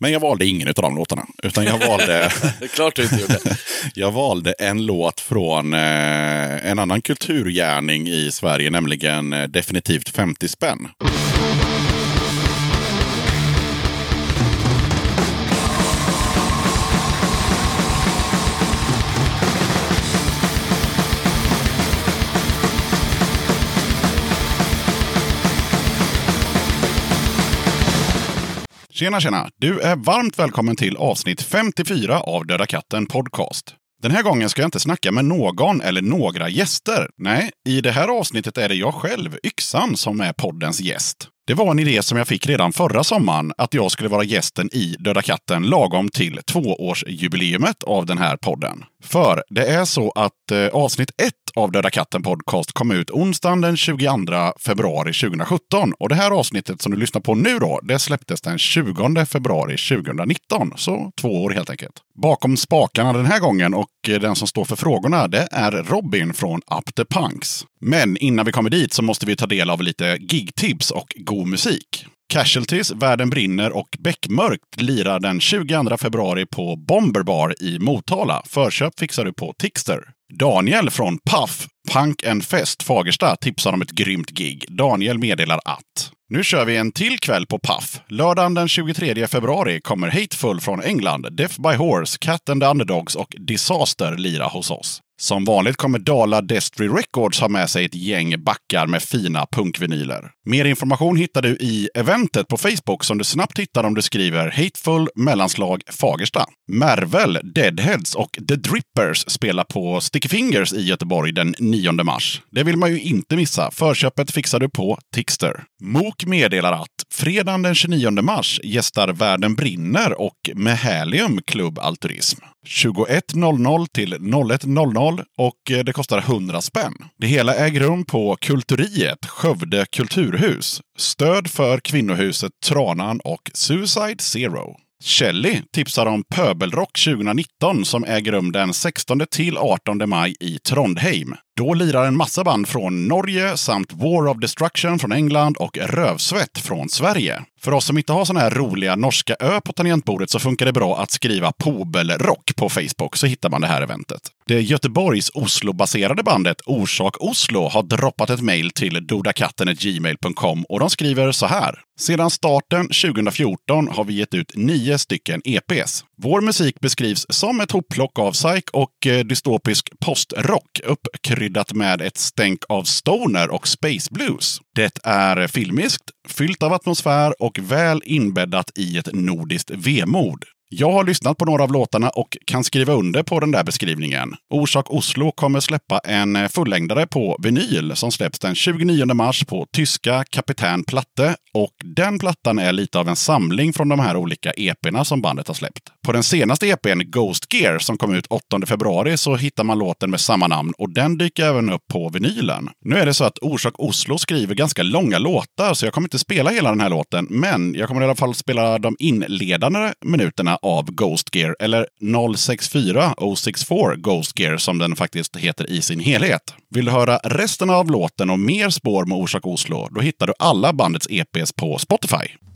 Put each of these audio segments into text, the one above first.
Men jag valde ingen av de låtarna. Utan jag valde, klart du inte gjorde. jag valde en låt från eh, en annan kulturgärning i Sverige, nämligen eh, definitivt 50 spänn. Tjena, tjena! Du är varmt välkommen till avsnitt 54 av Döda katten Podcast. Den här gången ska jag inte snacka med någon eller några gäster. Nej, i det här avsnittet är det jag själv, Yxan, som är poddens gäst. Det var en idé som jag fick redan förra sommaren, att jag skulle vara gästen i Döda katten lagom till tvåårsjubileumet av den här podden. För det är så att eh, avsnitt ett av Döda katten podcast kom ut onsdagen den 22 februari 2017. Och det här avsnittet som du lyssnar på nu då, det släpptes den 20 februari 2019. Så två år helt enkelt. Bakom spakarna den här gången och den som står för frågorna, det är Robin från Up the Punks. Men innan vi kommer dit så måste vi ta del av lite gigtips och god musik. Casualties, Världen brinner och Bäckmörkt lirar den 22 februari på Bomber Bar i Motala. Förköp fixar du på Tixter. Daniel från Puff, Punk and Fest Fagersta tipsar om ett grymt gig. Daniel meddelar att nu kör vi en till kväll på Puff. Lördagen den 23 februari kommer Hateful från England, Death by Horse, Cat and the Underdogs och Disaster lira hos oss. Som vanligt kommer Dala Destry Records ha med sig ett gäng backar med fina punkvinyler. Mer information hittar du i eventet på Facebook som du snabbt hittar om du skriver Hateful mellanslag Fagersta. Mervel, Deadheads och The Drippers spelar på Sticky Fingers i Göteborg den 9 mars. Det vill man ju inte missa. Förköpet fixar du på Tixter. Mok meddelar att fredagen den 29 mars gästar Världen brinner och Mehelium Club Alturism”. 21.00 till 01.00 och eh, det kostar 100 spänn. Det hela äger rum på Kulturiet, Skövde kulturhus. Stöd för kvinnohuset Tranan och Suicide Zero. Kelly tipsar om Pöbelrock 2019 som äger rum den 16 till 18 maj i Trondheim. Då lirar en massa band från Norge samt War of Destruction från England och Rövsvett från Sverige. För oss som inte har såna här roliga norska ö på tangentbordet så funkar det bra att skriva Pobelrock på Facebook så hittar man det här eventet. Det Göteborgs Oslo-baserade bandet Orsak Oslo har droppat ett mejl till dodakatten.gmail.com och de skriver så här. Sedan starten 2014 har vi gett ut nio stycken EPs. Vår musik beskrivs som ett hopplock av psych och eh, dystopisk postrock uppkryddat med ett stänk av stoner och space blues. Det är filmiskt, fyllt av atmosfär och väl inbäddat i ett nordiskt vemod. Jag har lyssnat på några av låtarna och kan skriva under på den där beskrivningen. Orsak Oslo kommer släppa en eh, fullängdare på vinyl som släpps den 29 mars på tyska Kapitän Platte. Och den plattan är lite av en samling från de här olika EP'na som bandet har släppt. På den senaste EPn, Ghost Gear, som kom ut 8 februari, så hittar man låten med samma namn och den dyker även upp på vinylen. Nu är det så att Orsak Oslo skriver ganska långa låtar, så jag kommer inte spela hela den här låten, men jag kommer i alla fall spela de inledande minuterna av Ghost Gear, eller 064 064 Ghost Gear som den faktiskt heter i sin helhet. Vill du höra resten av låten och mer spår med Orsak Oslo, då hittar du alla bandets EPs på Spotify.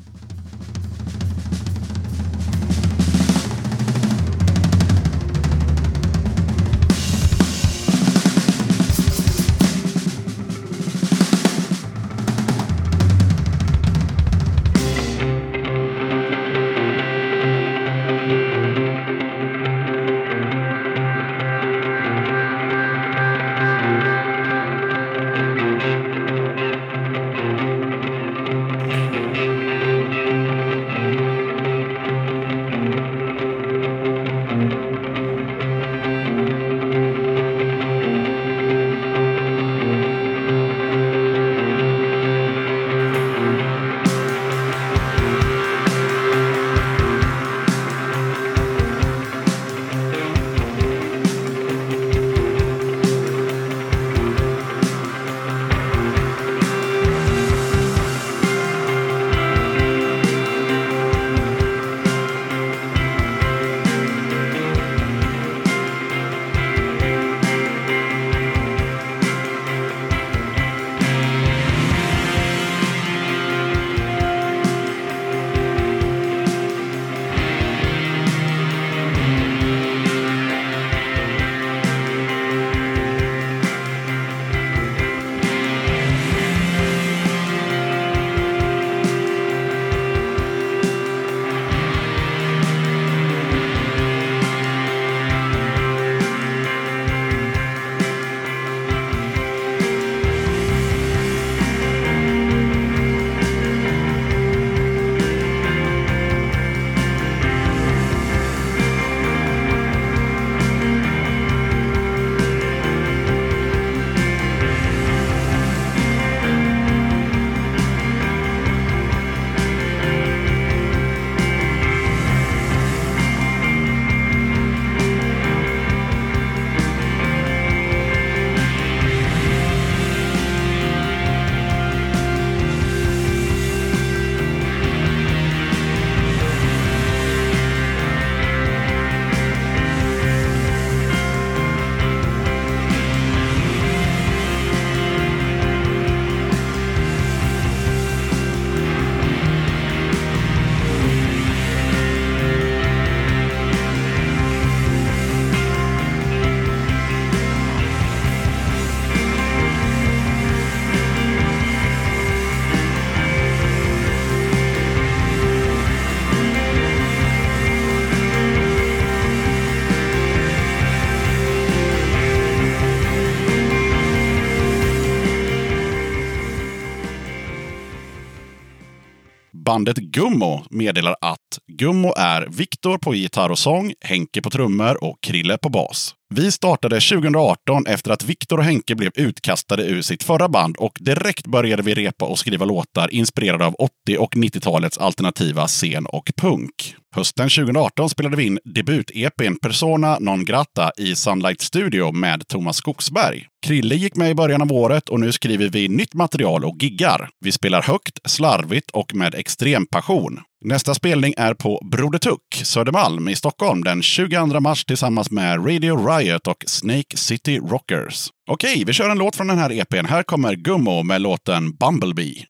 Gummo meddelar att Gummo är Viktor på gitarr och sång, Henke på trummor och Krille på bas. Vi startade 2018 efter att Viktor och Henke blev utkastade ur sitt förra band och direkt började vi repa och skriva låtar inspirerade av 80 och 90-talets alternativa scen och punk. Hösten 2018 spelade vi in debut-EPn Persona non grata i Sunlight Studio med Thomas Skogsberg. Krille gick med i början av året och nu skriver vi nytt material och giggar. Vi spelar högt, slarvigt och med extrem passion. Nästa spelning är på Broder Tuck, Södermalm i Stockholm den 22 mars tillsammans med Radio Riot och Snake City Rockers. Okej, vi kör en låt från den här EPn. Här kommer Gummo med låten Bumblebee.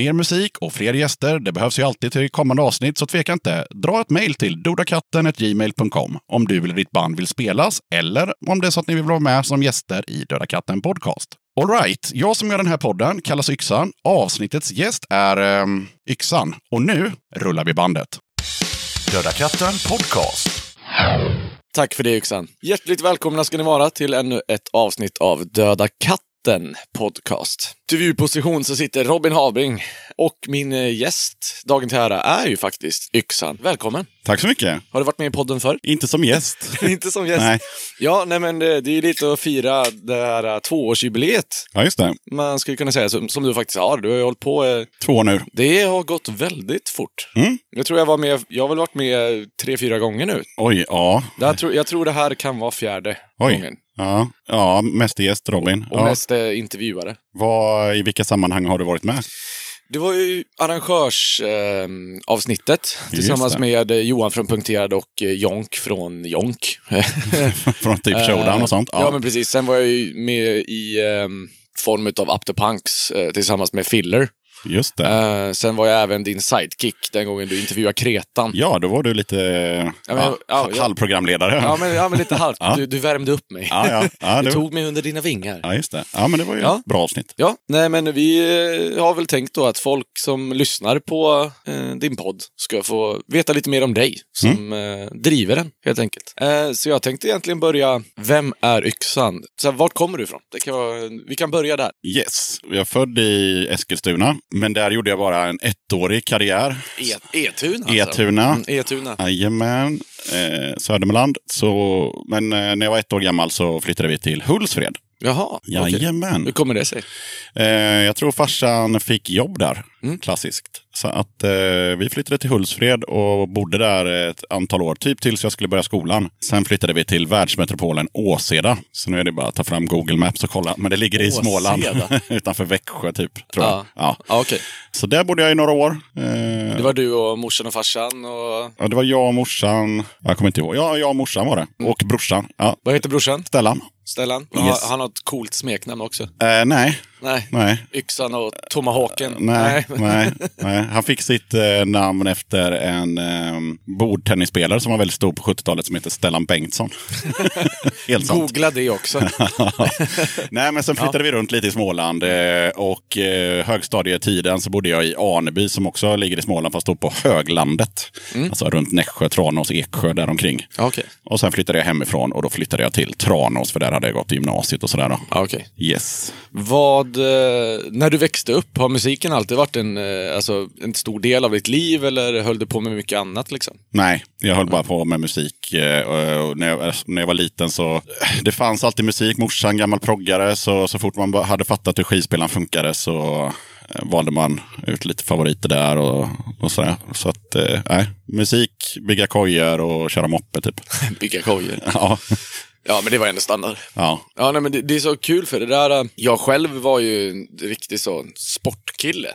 Mer musik och fler gäster, det behövs ju alltid till kommande avsnitt, så tveka inte. Dra ett mejl till dodakatten.gmail.com om du eller ditt band vill spelas eller om det är så att ni vill vara med som gäster i Döda katten Podcast. Alright, jag som gör den här podden kallas Yxan. Avsnittets gäst är eh, Yxan. Och nu rullar vi bandet. Döda katten Podcast. Tack för det Yxan. Hjärtligt välkomna ska ni vara till ännu ett avsnitt av Döda katten podcast. Intervjuposition så sitter Robin Havring och min eh, gäst, dagen till ära, är ju faktiskt Yxan. Välkommen! Tack så mycket! Har du varit med i podden förr? Inte som gäst. Inte som gäst? Nej. Ja, nej men det, det är lite att fira det här eh, tvåårsjubileet. Ja, just det. Man skulle kunna säga, som, som du faktiskt har. Du har ju hållit på... Eh, Två år nu. det har gått väldigt fort. Mm. Jag tror jag var med, jag har väl varit med tre, fyra gånger nu. Oj, ja. Jag tror, jag tror det här kan vara fjärde Oj. gången. Ja, ja mästergäst Robin. Och ja. mest eh, intervjuare. Vad, I vilka sammanhang har du varit med? Det var ju arrangörsavsnittet eh, avsnittet, tillsammans med eh, Johan från Punkterad och eh, Jonk från Jonk. Från typ showdown och sånt? Ja. men precis. Sen var jag ju med i eh, form av Up to Punks eh, tillsammans med Filler. Just det. Eh, sen var jag även din sidekick den gången du intervjuade Kretan. Ja, då var du lite Ja, men- ja, halvprogramledare. Ja, men, ja, men lite halvt. Du, du värmde upp mig. ja, ja. ja, Du det, tog mig under dina vingar. ja, just det. Ja, men det var ju ett bra avsnitt. Ja, nej men vi eh, har väl tänkt då att folk som lyssnar på eh, din podd ska få veta lite mer om dig som eh, driver den, helt enkelt. Eh, så jag tänkte egentligen börja, vem är Yxan? Så här, vart kommer du ifrån? Det kan vara, vi kan börja där. Yes, jag är född i Eskilstuna, men där gjorde jag bara en ettårig karriär. E- Etuna alltså. Etuna. Mm, Etuna. Jajamän, eh, Södermanland. Så, men eh, när jag var ett år gammal så flyttade vi till Hultsfred. Jaha. Jajamän. Hur kommer det sig? Eh, jag tror farsan fick jobb där. Klassiskt. Så att eh, vi flyttade till Hultsfred och bodde där ett antal år. Typ tills jag skulle börja skolan. Sen flyttade vi till världsmetropolen Åseda. Så nu är det bara att ta fram Google Maps och kolla. Men det ligger i Åseda? Småland. utanför Växjö typ. Tror jag. Ja. Ja. Ja, okej. Så där bodde jag i några år. Eh, Det var du och morsan och farsan och... ja, det var jag och morsan. Jag kommer inte ihåg. Ja, jag och morsan var det. Och brorsan. Ja. Vad heter brorsan? Stellan. Stellan? Yes. Har han något coolt smeknamn också? Eh, nej, Nej. nej. Yxan och Tomahawken? Nej, nej, nej. Han fick sitt eh, namn efter en eh, bordtennisspelare som var väldigt stor på 70-talet som heter Stellan Bengtsson. Helt sant. Googla det också. Nej, men sen flyttade vi runt lite i Småland eh, och eh, högstadietiden så bodde jag i Aneby som också ligger i Småland fast då på höglandet. Alltså runt Nässjö, Tranås, Eksjö däromkring. Ja, Okej. Och sen flyttade jag hemifrån och då flyttade jag till Tranås för där hade jag gått i gymnasiet och sådär. Då. Ja, okej. Yes. Vad, eh, när du växte upp, har musiken alltid varit en, eh, alltså, en stor del av ditt liv eller höll du på med mycket annat liksom? Nej, jag höll bara på med musik. eh, och när, jag, när jag var liten så... Det fanns alltid musik. Morsan, gammal proggare. Så, så fort man hade fattat hur skivspelaren funkade så valde man ut lite favoriter där och, och sådär. Så att, nej. Musik, bygga kojor och köra moppe typ. Bygga kojor. Ja. Ja, men det var ändå standard. ja. Ja, nej, men det, det är så kul för det där. äh, Jag själv var ju en riktig så sportkille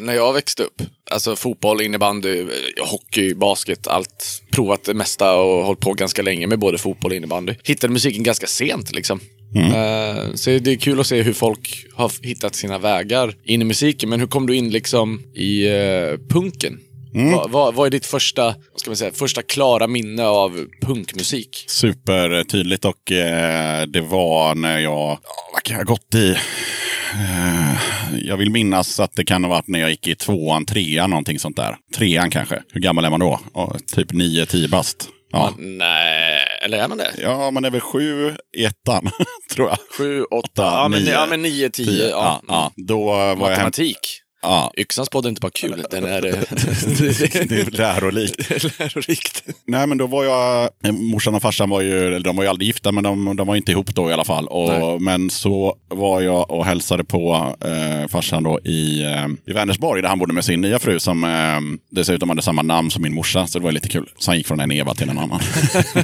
när jag växte upp. Alltså fotboll, innebandy, eh, hockey, basket, allt. Provat det mesta och hållit på ganska länge med både fotboll och innebandy. Hittade musiken ganska sent liksom. Eh, så det är kul att se hur folk har hittat sina vägar in i musiken. Men hur kom du in liksom i eh, punken? Vad, vad, vad är ditt första, ska man säga, första klara minne av punkmusik? Supertydligt och eh, det var när jag, ja, vad kan jag ha gått i? Eh, jag vill minnas att det kan ha varit när jag gick i tvåan, trean, någonting sånt där. Trean kanske. Hur gammal är man då? Ja, typ nio, tio bast. Ja. Nej, eller är man det? ja, man är väl sju i ettan, tror jag. Sju, åtta, Åtta, ja, men, nio, ja men nio, tio. Ja. ja, Då var jag hem. Ja, Yxans podd är inte bara kul, den är... det är lärorikt. lärorikt. Nej, men då var jag... Morsan och farsan var ju... De var ju aldrig gifta, men de, de var inte ihop då i alla fall. Och, men så var jag och hälsade på eh, farsan då i, eh, i Vänersborg, där han bodde med sin nya fru som eh, dessutom hade samma namn som min morsa. Så det var lite kul. Så han gick från en Eva till en annan.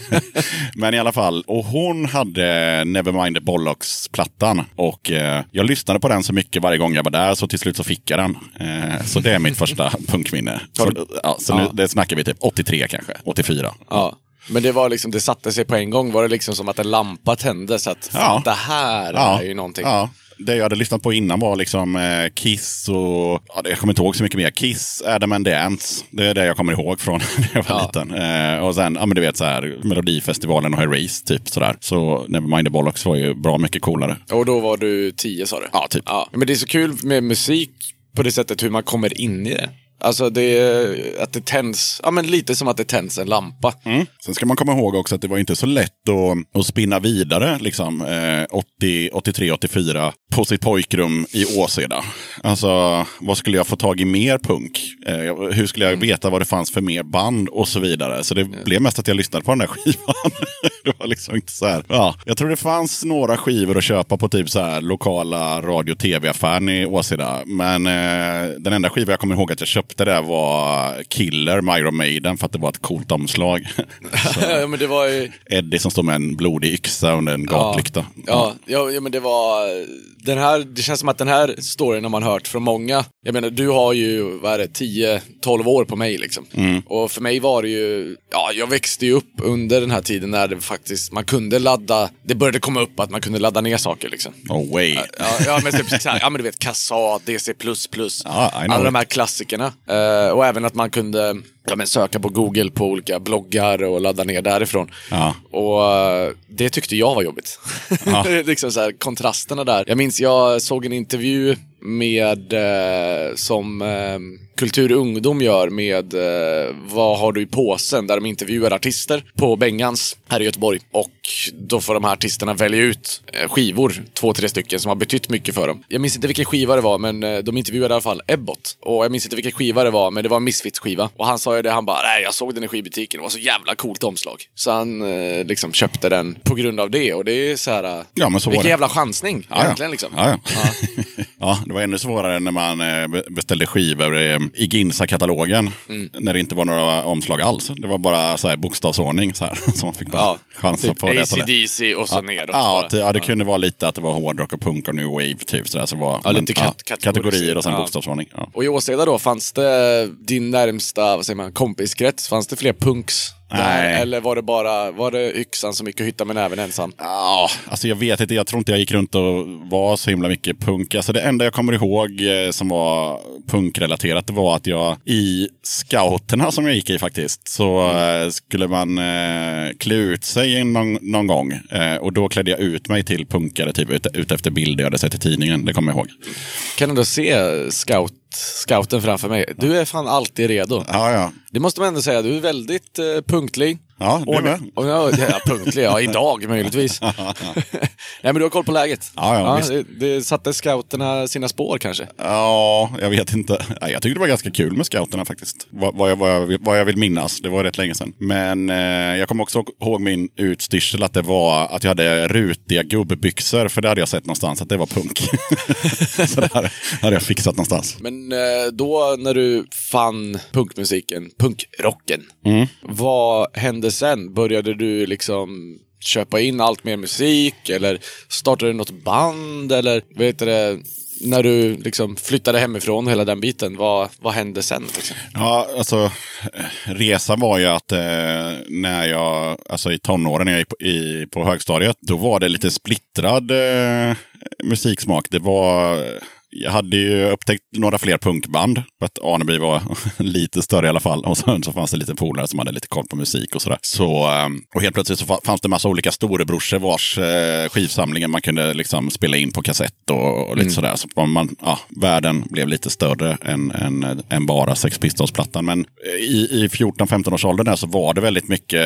men i alla fall. Och hon hade Nevermind Bollocks-plattan. Och eh, jag lyssnade på den så mycket varje gång jag var där, så till slut så fick jag den. Eh, så det är mitt första punkminne. Så, ja, så nu, Ja. det snackar vi typ 83 kanske, 84. Ja. Men det var liksom, det satte sig på en gång. Var det liksom som att en lampa tändes? Att Ja. det här Ja, är ju någonting. ja. Det jag hade lyssnat på innan var liksom eh, Kiss och... Ja, jag kommer inte ihåg så mycket mer. Kiss, Adam and Ants. Det är det jag kommer ihåg från när jag var Ja. liten. Eh, och sen, ja men du vet så här, Melodifestivalen och Erase typ sådär. Så Nevermind the Bollocks var ju bra mycket coolare. Och då var du tio sa du? Ja, typ. Ja. Men det är så kul med musik på det sättet hur man kommer in i det. Alltså det är att det tänds, ja men lite som att det tänds en lampa. Mm. Sen ska man komma ihåg också att det var inte så lätt att, att spinna vidare liksom, eh, 80, 83, 84 på sitt pojkrum i Åseda. Alltså, vad skulle jag få tag i mer punk? Eh, hur skulle jag veta vad det fanns för mer band och så vidare? Så det blev mest att jag lyssnade på den där skivan. det var liksom inte så här. Ja, jag tror det fanns några skivor att köpa på typ så här lokala radio och tv-affären i Åseda. Men eh, den enda skiva jag kommer ihåg att jag köpte där var Killer, med Iron Maiden, för att det var ett coolt omslag. ja men det var ju, Eddie som står med en blodig yxa under en gatlykta. Ja, ja, ja, men det var... Den här, det känns som att den här storyn har man hört från många. Jag menar, du har ju, vad är det, 10-12 år på mig liksom. Och för mig var det ju, ja, jag växte ju upp under den här tiden när det faktiskt, man kunde ladda, det började komma upp att man kunde ladda ner saker liksom. Oh wait. Ja, ja, men typ ja men du vet Kassat, DC++, know alla de här klassikerna. Eh, och även att man kunde ja, men söka på Google på olika bloggar och ladda ner därifrån. Ja. Och eh, det tyckte jag var jobbigt. liksom så här, kontrasterna där. Jag minns, jag såg en intervju med, eh, som, Kultur Ungdom gör med eh, Vad har du i påsen? Där de intervjuar artister på Bengans här i Göteborg. Och då får de här artisterna välja ut eh, skivor, två, tre stycken, som har betytt mycket för dem. Jag minns inte vilken skiva det var, men eh, de intervjuade i alla fall Ebbot. Och jag minns inte vilken skiva det var, men det var en Misfits-skiva. Och han sa ju det, han bara, nej, jag såg den i skivbutiken, det var så jävla coolt omslag. Så han eh, liksom köpte den på grund av det. Och det är så här, eh, Ja, men så vilken jävla chansning, Ja, ja. egentligen liksom. Ja, ja. ja, det var ännu svårare när man be- beställde skivor i Ginsa-katalogen. Mm. När det inte var några omslag alls. Det var bara så här bokstavsordning så här, som man fick bara Ja, chansa typ på. det. AC/DC och så neråt Ja, ja, det kunde vara lite att det var hårdrock och punk och new wave. Typ, så där, så var, Ja, lite kat- kategorier och sen ja. bokstavsordning. Ja. Och i Åseda då, fanns det din närmsta vad säger man, kompiskrets? Fanns det fler punks? Nej. Eller var det bara var det yxan som gick och hittade med näven ensam? Ja, alltså jag vet inte. Jag tror inte jag gick runt och var så himla mycket punk. Alltså det enda jag kommer ihåg eh, som var punkrelaterat det var att jag i scouterna som jag gick i faktiskt så eh, skulle man eh, klä ut sig någon, någon gång. Eh, och då klädde jag ut mig till punkare typ ut, ut efter bilder jag hade sett i tidningen. Det kommer jag ihåg. Kan du då se scout, scouten framför mig? Du är fan alltid redo. Ja, ja. Det måste man ändå säga, du är väldigt eh, punktlig. Ja, du med. och Ja, punktlig, ja, idag möjligtvis. Nej, men du har koll på läget. Ja, ja, visst. det, det satte scouterna sina spår kanske. Ja, jag vet inte. Nej, Jag tyckte det var ganska kul med scouterna faktiskt. Vad, vad, jag, vad, jag, vill- vad jag vill minnas. Det var rätt länge sedan. Men eh, jag kommer också ihåg min utstyrsel att det var att jag hade rutiga gubbbyxor. För det hade jag sett någonstans att det var punk. Så det hade jag fixat någonstans. Men eh, då när du fann punkmusiken, punkrocken, Mm. vad hände sen? Började du liksom köpa in allt mer musik eller startade du något band eller vet du det, när du liksom flyttade hemifrån hela den biten, vad, vad hände sen? Liksom? Ja, alltså resan var ju att eh, när jag, alltså i tonåren när jag gick på, i, på högstadiet, då var det lite splittrad eh, musiksmak. Det var, jag hade ju upptäckt några fler punkband. För att Aneby var lite större i alla fall. Och sen så fanns det lite polare som hade lite koll på musik och sådär. Så, eh, och helt plötsligt så fa- fanns det massa olika storebrorsor vars eh, skivsamlingar man kunde liksom spela in på kassett och, och lite sådär. Så man- ja, världen blev lite större än, än, än bara Sex Pistols-plattan. Men i, i 14-15 års åldern där så var det väldigt mycket,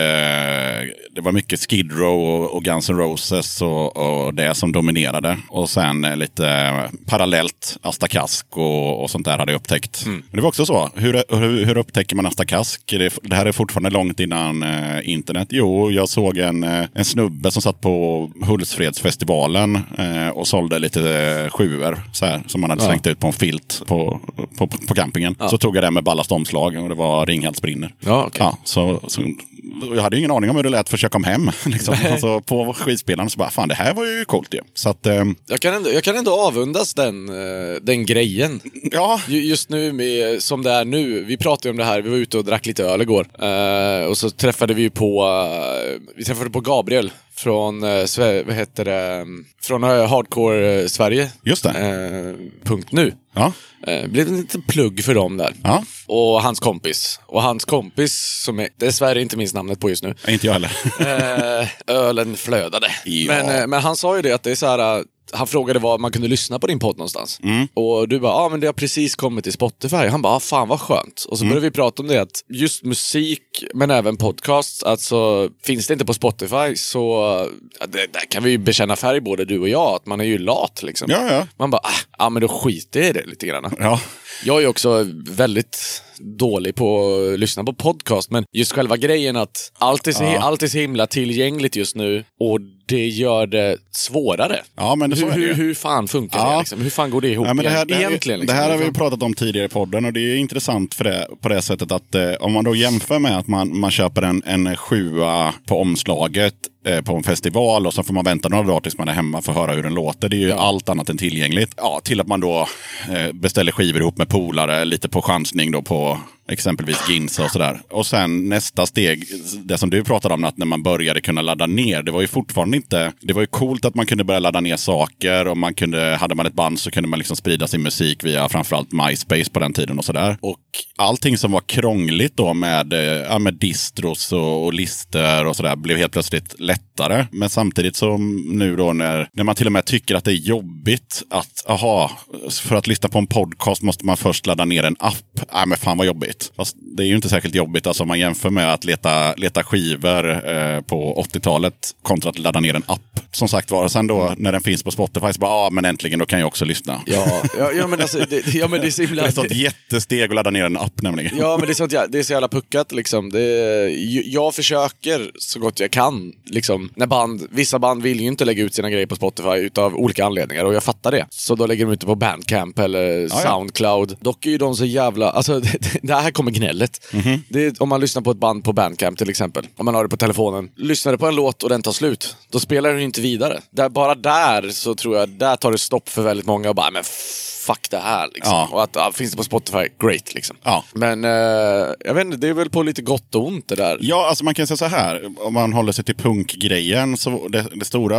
det var mycket Skid Row och, och Guns N' Roses och, och det som dominerade. Och sen eh, lite parallellt Asta Kask och, och sånt där hade jag upptäckt. Men det var också så, hur, hur, hur upptäcker man Asta Kask? Det, det här är fortfarande långt innan eh, internet. Jo, jag såg en, eh, en snubbe som satt på Hultsfredsfestivalen eh, och sålde lite eh, sjuor så här, som man hade Ja. slängt ut på en filt på, på, på campingen. Så tog jag det med ballast omslag och det var Ringhals brinner. Ja, okej. Ja, så, så, jag hade ingen aning om hur det lät för att kom hem. Liksom. Alltså, på skivspelaren så bara, fan det här var ju coolt ju. Så att, ehm, Jag kan ändå, jag kan ändå avundas den, eh, den grejen. ja. Ju- Just nu, med, som det är nu, vi pratade om det här, vi var ute och drack lite öl igår. Eh, och så träffade vi på, eh, vi träffade på Gabriel från, Sve- vad heter det, från uh, Hardcore eh, Sverige. Just det. Eh, punkt nu. Ja. Eh, blev en liten plugg för dem där. Ja, Och hans kompis. Och hans kompis, som är dessvärre inte minns namnet på just nu, inte jag heller. eh, ölen flödade. Ja. Men, eh, men han sa ju det att det är så här. Han frågade var man kunde lyssna på din podd någonstans. Mm. Och du bara, ja ah, men det har precis kommit till Spotify. Han bara, ah, fan vad skönt. Och så Mm. började vi prata om det att just musik, men även podcasts, alltså finns det inte på Spotify så det, där kan vi ju bekänna färg både du och jag, att man är ju lat liksom. Ja, ja. Man bara, ah, ja men då skiter jag i det lite grann. Ja, Jag är också väldigt dålig på att lyssna på podcast, men just själva grejen att allt är så, Ja. allt är så himla tillgängligt just nu och det gör det svårare. ja men Hur, det hur, hur fan funkar det? Ja. Liksom? Hur fan går det ihop Ja, men det, här, det, här, egentligen? det liksom? här har vi pratat om tidigare i podden och det är intressant för det, på det sättet att eh, om man då jämför med att man, man köper en, en sjua på omslaget Eh, på en festival och så får man vänta några dagar tills man är hemma för att höra hur den låter. Det är ju allt annat än tillgängligt. Ja, till att man då eh, beställer skivor ihop med polare, lite på chansning då på exempelvis Ginsa och sådär. Och sen nästa steg, det som du pratade om, att när man började kunna ladda ner. Det var ju fortfarande inte, det var ju coolt att man kunde börja ladda ner saker och man kunde, hade man ett band så kunde man liksom sprida sin musik via framförallt MySpace på den tiden och sådär. Och allting som var krångligt då med, eh, ja, med distros och, och listor och sådär blev helt plötsligt lätt lättare. Men samtidigt som nu då när, när man till och med tycker att det är jobbigt att, aha, för att lyssna på en podcast måste man först ladda ner en app. Nej men fan vad jobbigt. Fast det är ju inte särskilt jobbigt alltså om man jämför med att leta, leta skivor eh, på 80-talet kontra att ladda ner en app. Som sagt var, sen då när den finns på Spotify så bara, ja men äntligen då kan jag också lyssna. Ja, ja, ja men alltså, det, ja, men det är så himla... Det är ett jättesteg att ladda ner en app nämligen. Ja, men det är, sånt, det är så jävla puckat liksom. Det, jag försöker så gott jag kan. Liksom, när band, vissa band vill ju inte lägga ut sina grejer på Spotify utav olika anledningar och jag fattar det. Så då lägger de ut det på Bandcamp eller ja. Soundcloud. Dock är ju de så jävla... Alltså, det, det här kommer gnället. Mhm. Det är, om man lyssnar på ett band på Bandcamp till exempel. Om man har det på telefonen. Lyssnar du på en låt och den tar slut, då spelar den inte vidare. Där, bara där så tror jag, där tar det stopp för väldigt många och bara, men fuck det här liksom. Ja. Och att, ja, finns det på Spotify, great liksom. Ja. Men eh, jag vet inte, det är väl på lite gott och ont det där. Ja, alltså man kan säga så här. Om man håller sig till punkgrejen. Så det, det stora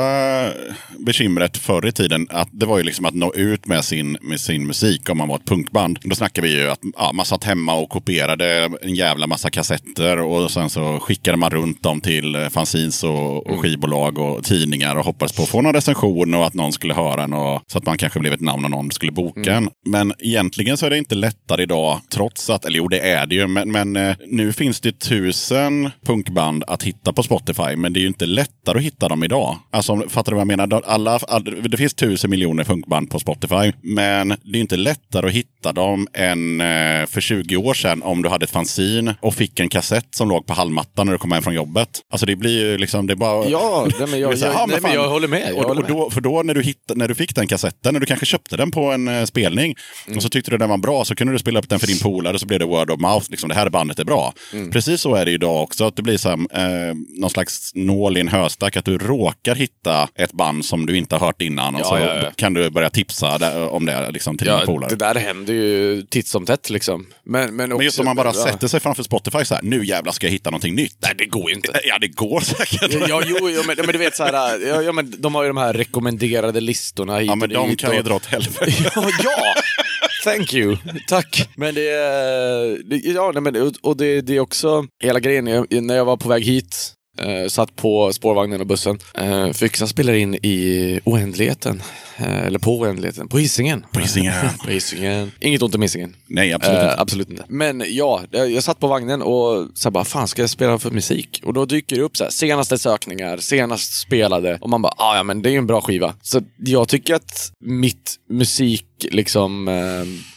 bekymret förr i tiden att det var ju liksom att nå ut med sin, med sin musik om man var ett punkband. Då snackar vi ju att ja, man satt hemma och kopierade en jävla massa kassetter och sen så skickade man runt dem till fanzines och, och skivbolag och tidningar och hoppades på att få någon recension och att någon skulle höra en och, så att man kanske blev ett namn och någon skulle boka en. Men egentligen så är det inte lättare idag, trots att, eller jo det är det ju, men, men eh, nu finns det tusen punkband att hitta på Spotify, men det är ju inte lättare att hitta dem idag. Alltså, fattar du vad jag menar? Alla, all, det finns tusen miljoner punkband på Spotify, men det är inte lättare att hitta dem än eh, för 20 år sedan om du hade ett fanzine och fick en kassett som låg på hallmattan när du kom hem från jobbet. Alltså det blir ju liksom, det är bara... Ja, nej, men jag, här, jag, ja, nej, men jag håller med. Jag och, håller och då, för då när du, hittade, när du fick den kassetten, när du kanske köpte den på en eh, spelning Mm. och så tyckte du den var bra så kunde du spela upp den för din polare så blev det word of mouth. Liksom, det här bandet är bra. Mm. Precis så är det idag också. Att det blir här, eh, någon slags nål i en höstack. Att du råkar hitta ett band som du inte har hört innan. Och Ja, så ja, ja. kan du börja tipsa där, om det liksom, till dina Ja, polare. det där händer ju titt som tätt liksom. Men, men, också, Men just om man bara sätter sig framför Spotify så här, nu jävlar ska jag hitta någonting nytt. Nej, det går ju inte. Ja, det går säkert. Ja, jo, jo men, men du vet så här, ja, ja, men de har ju de här rekommenderade listorna hit Ja, men och de dit kan ju och- dra åt helvete. Ja, ja! Thank you. Tack. Men det är... det- Ja, nej, men, och- och det, det är också hela grejen. Jag, när jag var på väg hit, eh, Eh, satt på spårvagnen och bussen. Eh, spelar in i oändligheten. Eh, eller på oändligheten. På Hisingen. På Hisingen. på Hisingen. Inget ont om Hisingen. Nej, absolut Eh, inte. absolut inte. Men ja, jag, satt på vagnen och så här bara, fan ska jag spela för musik? Och då dyker det upp så här, senaste sökningar, senast spelade. Och man bara, ah, ja men det är ju en bra skiva. Så jag tycker att mitt musik, liksom, eh,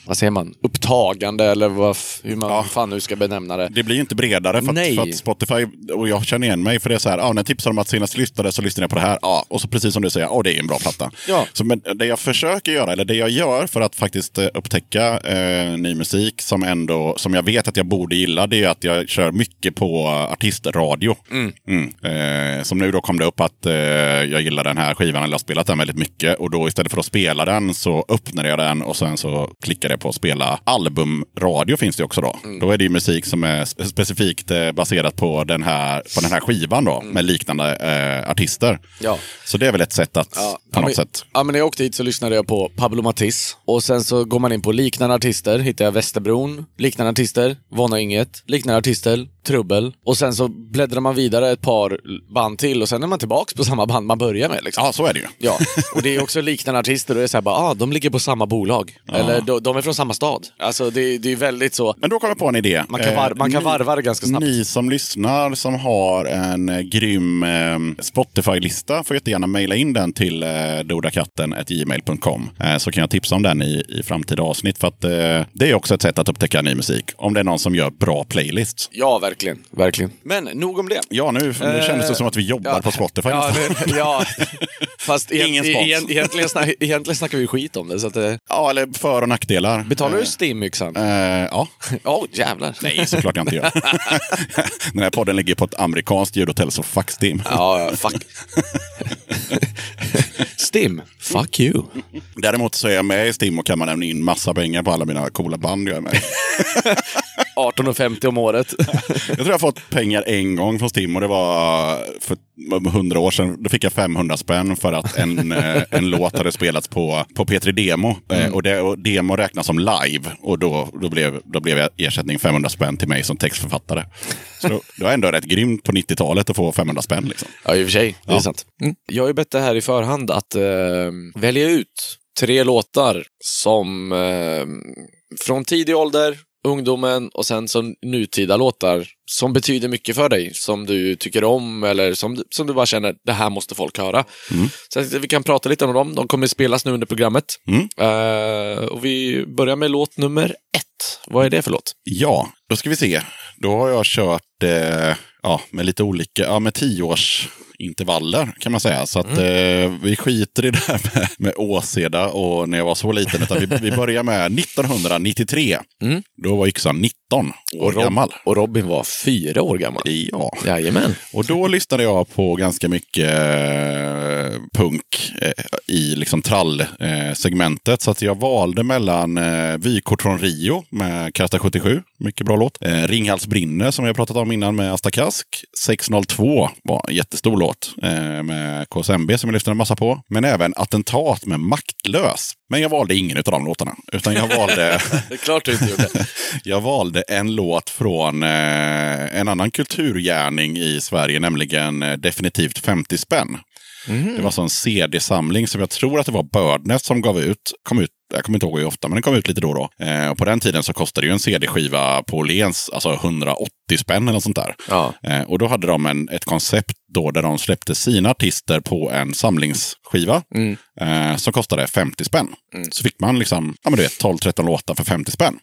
vad säger man, upptagande eller vad, hur man Ja. fan nu ska benämna det. Det blir inte bredare för att, för att Spotify, och jag känner igen mig, för det är så här, ja, när jag tipsar om att senast lyssnade så lyssnade jag på det här, ja, och så precis som du säger, ja, det är en bra platta. Ja. Så men det jag försöker göra, eller det jag gör för att faktiskt eh, upptäcka eh, ny musik som ändå, som jag vet att jag borde gilla, det är att jag kör mycket på artistradio. Mm. Eh, som nu då kom det upp att eh, jag gillar den här skivan, eller har spelat den väldigt mycket, och då istället för att spela den så öppnade jag den och sen så klickade jag på spela albumradio finns det också då. Då är det ju musik som är spe- specifikt eh, baserat på den här, på den här skivan då, med liknande eh, artister. Ja. Så det är väl ett sätt att, Ja, på något men, sätt. Ja, men när jag åkte hit så lyssnade jag på Pablo Matiz. Och sen så går man in på liknande artister, hittar jag Västerbron, liknande artister, Vonna Inget, liknande artister, Trubbel. Och sen så bläddrar man vidare ett par band till och sen är man tillbaks på samma band man börjar med. Liksom. Ja, så är det ju. Ja, och det är också liknande artister och det är såhär bara, ah, de ligger på samma bolag. Eller de, de är från samma stad. Alltså det, det är väldigt så. Men då kom jag på en idé. Man kan, var, man kan ni- varva det ganska snabbt. Ni som lyssnar som har en eh, grym eh, Spotify-lista får jättegärna mejla in den till eh, dodakatten.gmail.com. Eh, så kan jag tipsa om den i, i framtida avsnitt. För att eh, det är också ett sätt att upptäcka ny musik. Om det är någon som gör bra playlists. Ja, verkligen. verkligen. Men nog om det. Ja, nu, nu kändes det som att vi jobbar ja. på Spotify Ja, det, ja. fast Ingen spons. egent, egentligen, snack, egentligen snackar vi skit om det. Så att, eh, Ja, eller för och nackdelar. betalar du Steam-yxan? Eh, ja. Ja, oh, jävlar. Nej, såklart jag inte gör. Den här podden ligger på ett amerikanskt ljudhotell, så fuck Steam. Ja, fuck. Stim, fuck you. Däremot så är jag med i Steam och kan man lämna in massa pengar på alla mina coola band jag är med. 18,50 om året. Jag tror jag har fått pengar en gång från Stim och det var för hundra år sedan. Då fick jag 500 spänn för att en, eh, en låt hade spelats på, på P3 Demo. Eh, Och, det, och demo räknas som live. Och då, då, blev, då blev ersättning 500 spänn till mig som textförfattare. Så då, det var ändå rätt grymt på 90-talet att få 500 spänn. Liksom. Ja, i och för sig. Det är Ja. sant. Mm. Jag har ju bett det här i förhand att eh, välja ut tre låtar som eh, från tidig ålder, ungdomen och sen som nutida låtar som betyder mycket för dig, som du tycker om eller som, som du bara känner, det här måste folk höra. Så att vi kan prata lite om dem. De kommer spelas nu under programmet. Mm. Eh, och vi börjar med låt nummer ett. Vad är det för låt? Ja, då ska vi se. Då har jag kört eh, ja, med lite olika, ja, med tioårsintervaller kan man säga. Så att eh, vi skiter i det här med, med Åseda och när jag var så liten. Utan vi, vi börjar med 1993. Mm. Då var yxan 19 år Rob- gammal. Och Robin var fyra år gammal. Ja. Jajamän. Och då lyssnade jag på ganska mycket eh, punk eh, i liksom trall-segmentet. så att jag valde mellan eh, Vykort från Rio med Karta 77, mycket bra låt. Ringhals brinner som jag pratat om innan med Asta Kask. 602 var en jättestor låt med KSMB som jag lyssnade massa på. Men även Attentat med Maktlös. Men jag valde ingen av de låtarna. Utan jag valde... Det är klart du inte gjorde. Jag valde en låt från eh, en annan kulturgärning i Sverige, nämligen eh, definitivt 50 spänn. Det var så en CD-samling som jag tror att det var Birdnet som gav ut. Kom ut jag kommer inte ihåg hur ofta, men den kom ut lite då och då. Eh, och på den tiden så kostade ju en CD-skiva på Åhléns alltså 180 spänn eller något sånt där. Ja. Eh, och då hade de en, ett koncept då där de släppte sina artister på en samlingsskiva Mm. eh, som kostade 50 spänn. Så fick man liksom, ja men du vet, 12-13 låtar för 50 spänn.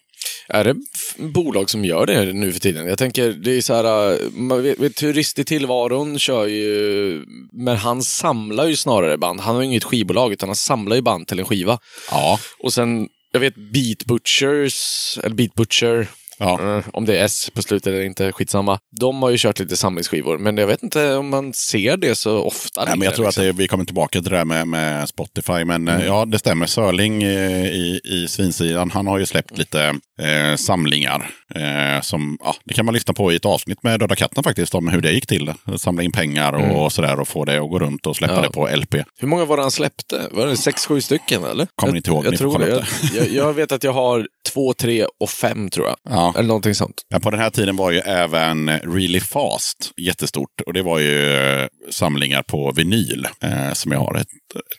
Är det bolag som gör det nu för tiden? Jag tänker, det är så här, äh, man vet, vet, Turist i tillvaron kör ju, men han samlar ju snarare band. Han har ju inget skivbolag, utan han samlar ju band till en skiva. Ja, Och sen, jag vet Beat Butchers, eller Beat Butcher, ja. eh, om det är S på slutet eller inte, skitsamma. De har ju kört lite samlingsskivor, men jag vet inte om man ser det så ofta. Nej, men jag tror att liksom. det, vi kommer tillbaka till det där med, med Spotify. Men eh, ja, det stämmer. Sörling eh, i, i svinsidan, han har ju släppt lite eh, samlingar. Eh, som, ja, det kan man lyssna på i ett avsnitt med Döda katten faktiskt, om hur det gick till. Samla in pengar och sådär och få det att gå runt och släppa Ja. det på LP. Hur många var det han släppte? Var det sex, sju stycken eller? Kommer jag, inte ihåg, Jag tror det. jag, jag vet att jag har två, tre och fem tror jag. Ja. Eller någonting sånt. Men på den här tiden var ju även Really Fast jättestort. Och det var ju eh, samlingar på vinyl eh, som jag har ett,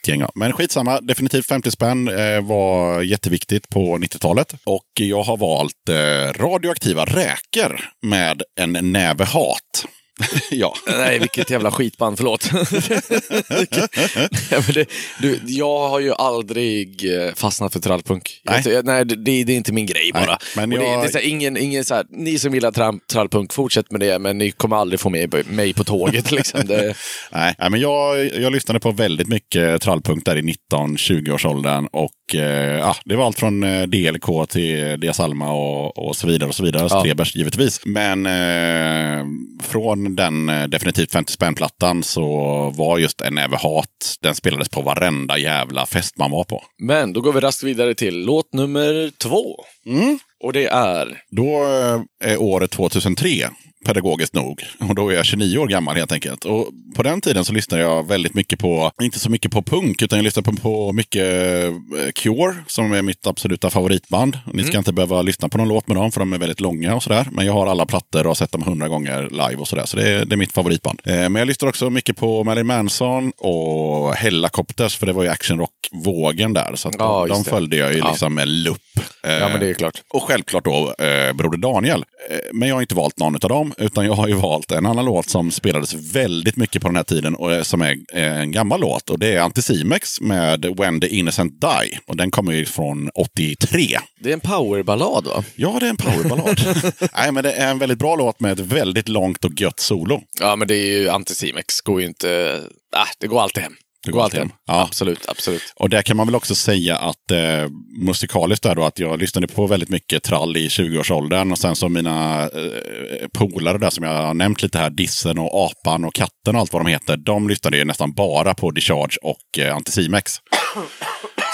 ett gäng av. Men skitsamma, definitivt 50 spänn eh, var jätteviktigt på 90-talet. Och jag har valt eh, radioaktiva räkor med en näve hat. ja. Nej, vilket jävla skitband, förlåt. Nej, men det, du, jag har ju aldrig eh, fastnat för trallpunk. Nej. Jag, nej, det, det är inte min grej bara. Nej, men Och det, jag- det är så här, ingen, ingen så här, ni som gillar tram, trallpunk, fortsätt med det, men ni kommer aldrig få med mig på tåget. Liksom. Nej, men jag, jag lyssnade på väldigt mycket trallpunk där i 19-20-årsåldern. Och ja, det var allt från eh, DLK till Dia Salma och, och så vidare. och så vidare. Ja. Strebers givetvis. Men eh, från den eh, definitivt 50 spänn-plattan så var just En näve hat, den spelades på varenda jävla fest man var på. men då går vi raskt vidare till låt nummer två. Mm. Och det är... Då eh, är året 2003, pedagogiskt nog. Och då är jag 29 år gammal helt enkelt. Och på den tiden så lyssnade jag väldigt mycket på, inte så mycket på punk, utan jag lyssnade på, på mycket eh, Cure, som är mitt absoluta favoritband. Ni ska inte behöva lyssna på någon låt med dem, för de är väldigt långa och sådär. Men jag har alla plattor och har sett dem hundra gånger live och sådär. Så det är, det är mitt favoritband. Eh, men jag lyssnade också mycket på Marilyn Manson och Hellacopters, för det var ju actionrock-vågen där. Så Ja, de, följde jag ju Ja. liksom med lupp. Eh, Ja, men det är klart. och självklart då eh, Broder Daniel. Eh, men jag har inte valt någon av dem, utan jag har ju valt en annan låt som spelades väldigt mycket på den här tiden och eh, som är eh, en gammal låt. Och det är Anticimex med When the Innocent Die. Och den kommer ju från 83. Det är en powerballad, va? Ja, det är en powerballad. Nej, men det är en väldigt bra låt med ett väldigt långt och gött solo. Ja, men det är ju Anticimex. Går ju inte... Ah, det går alltid hem. Det går alltid hem. Ja. Absolut, absolut. Och där kan man väl också säga att eh, musikaliskt där då, att jag lyssnade på väldigt mycket trall i 20-årsåldern. Och sen så mina eh, polare där som jag har nämnt lite här, Dissen och Apan och Katten och allt vad de heter. De lyssnade ju nästan bara på Discharge och eh, Anticimex.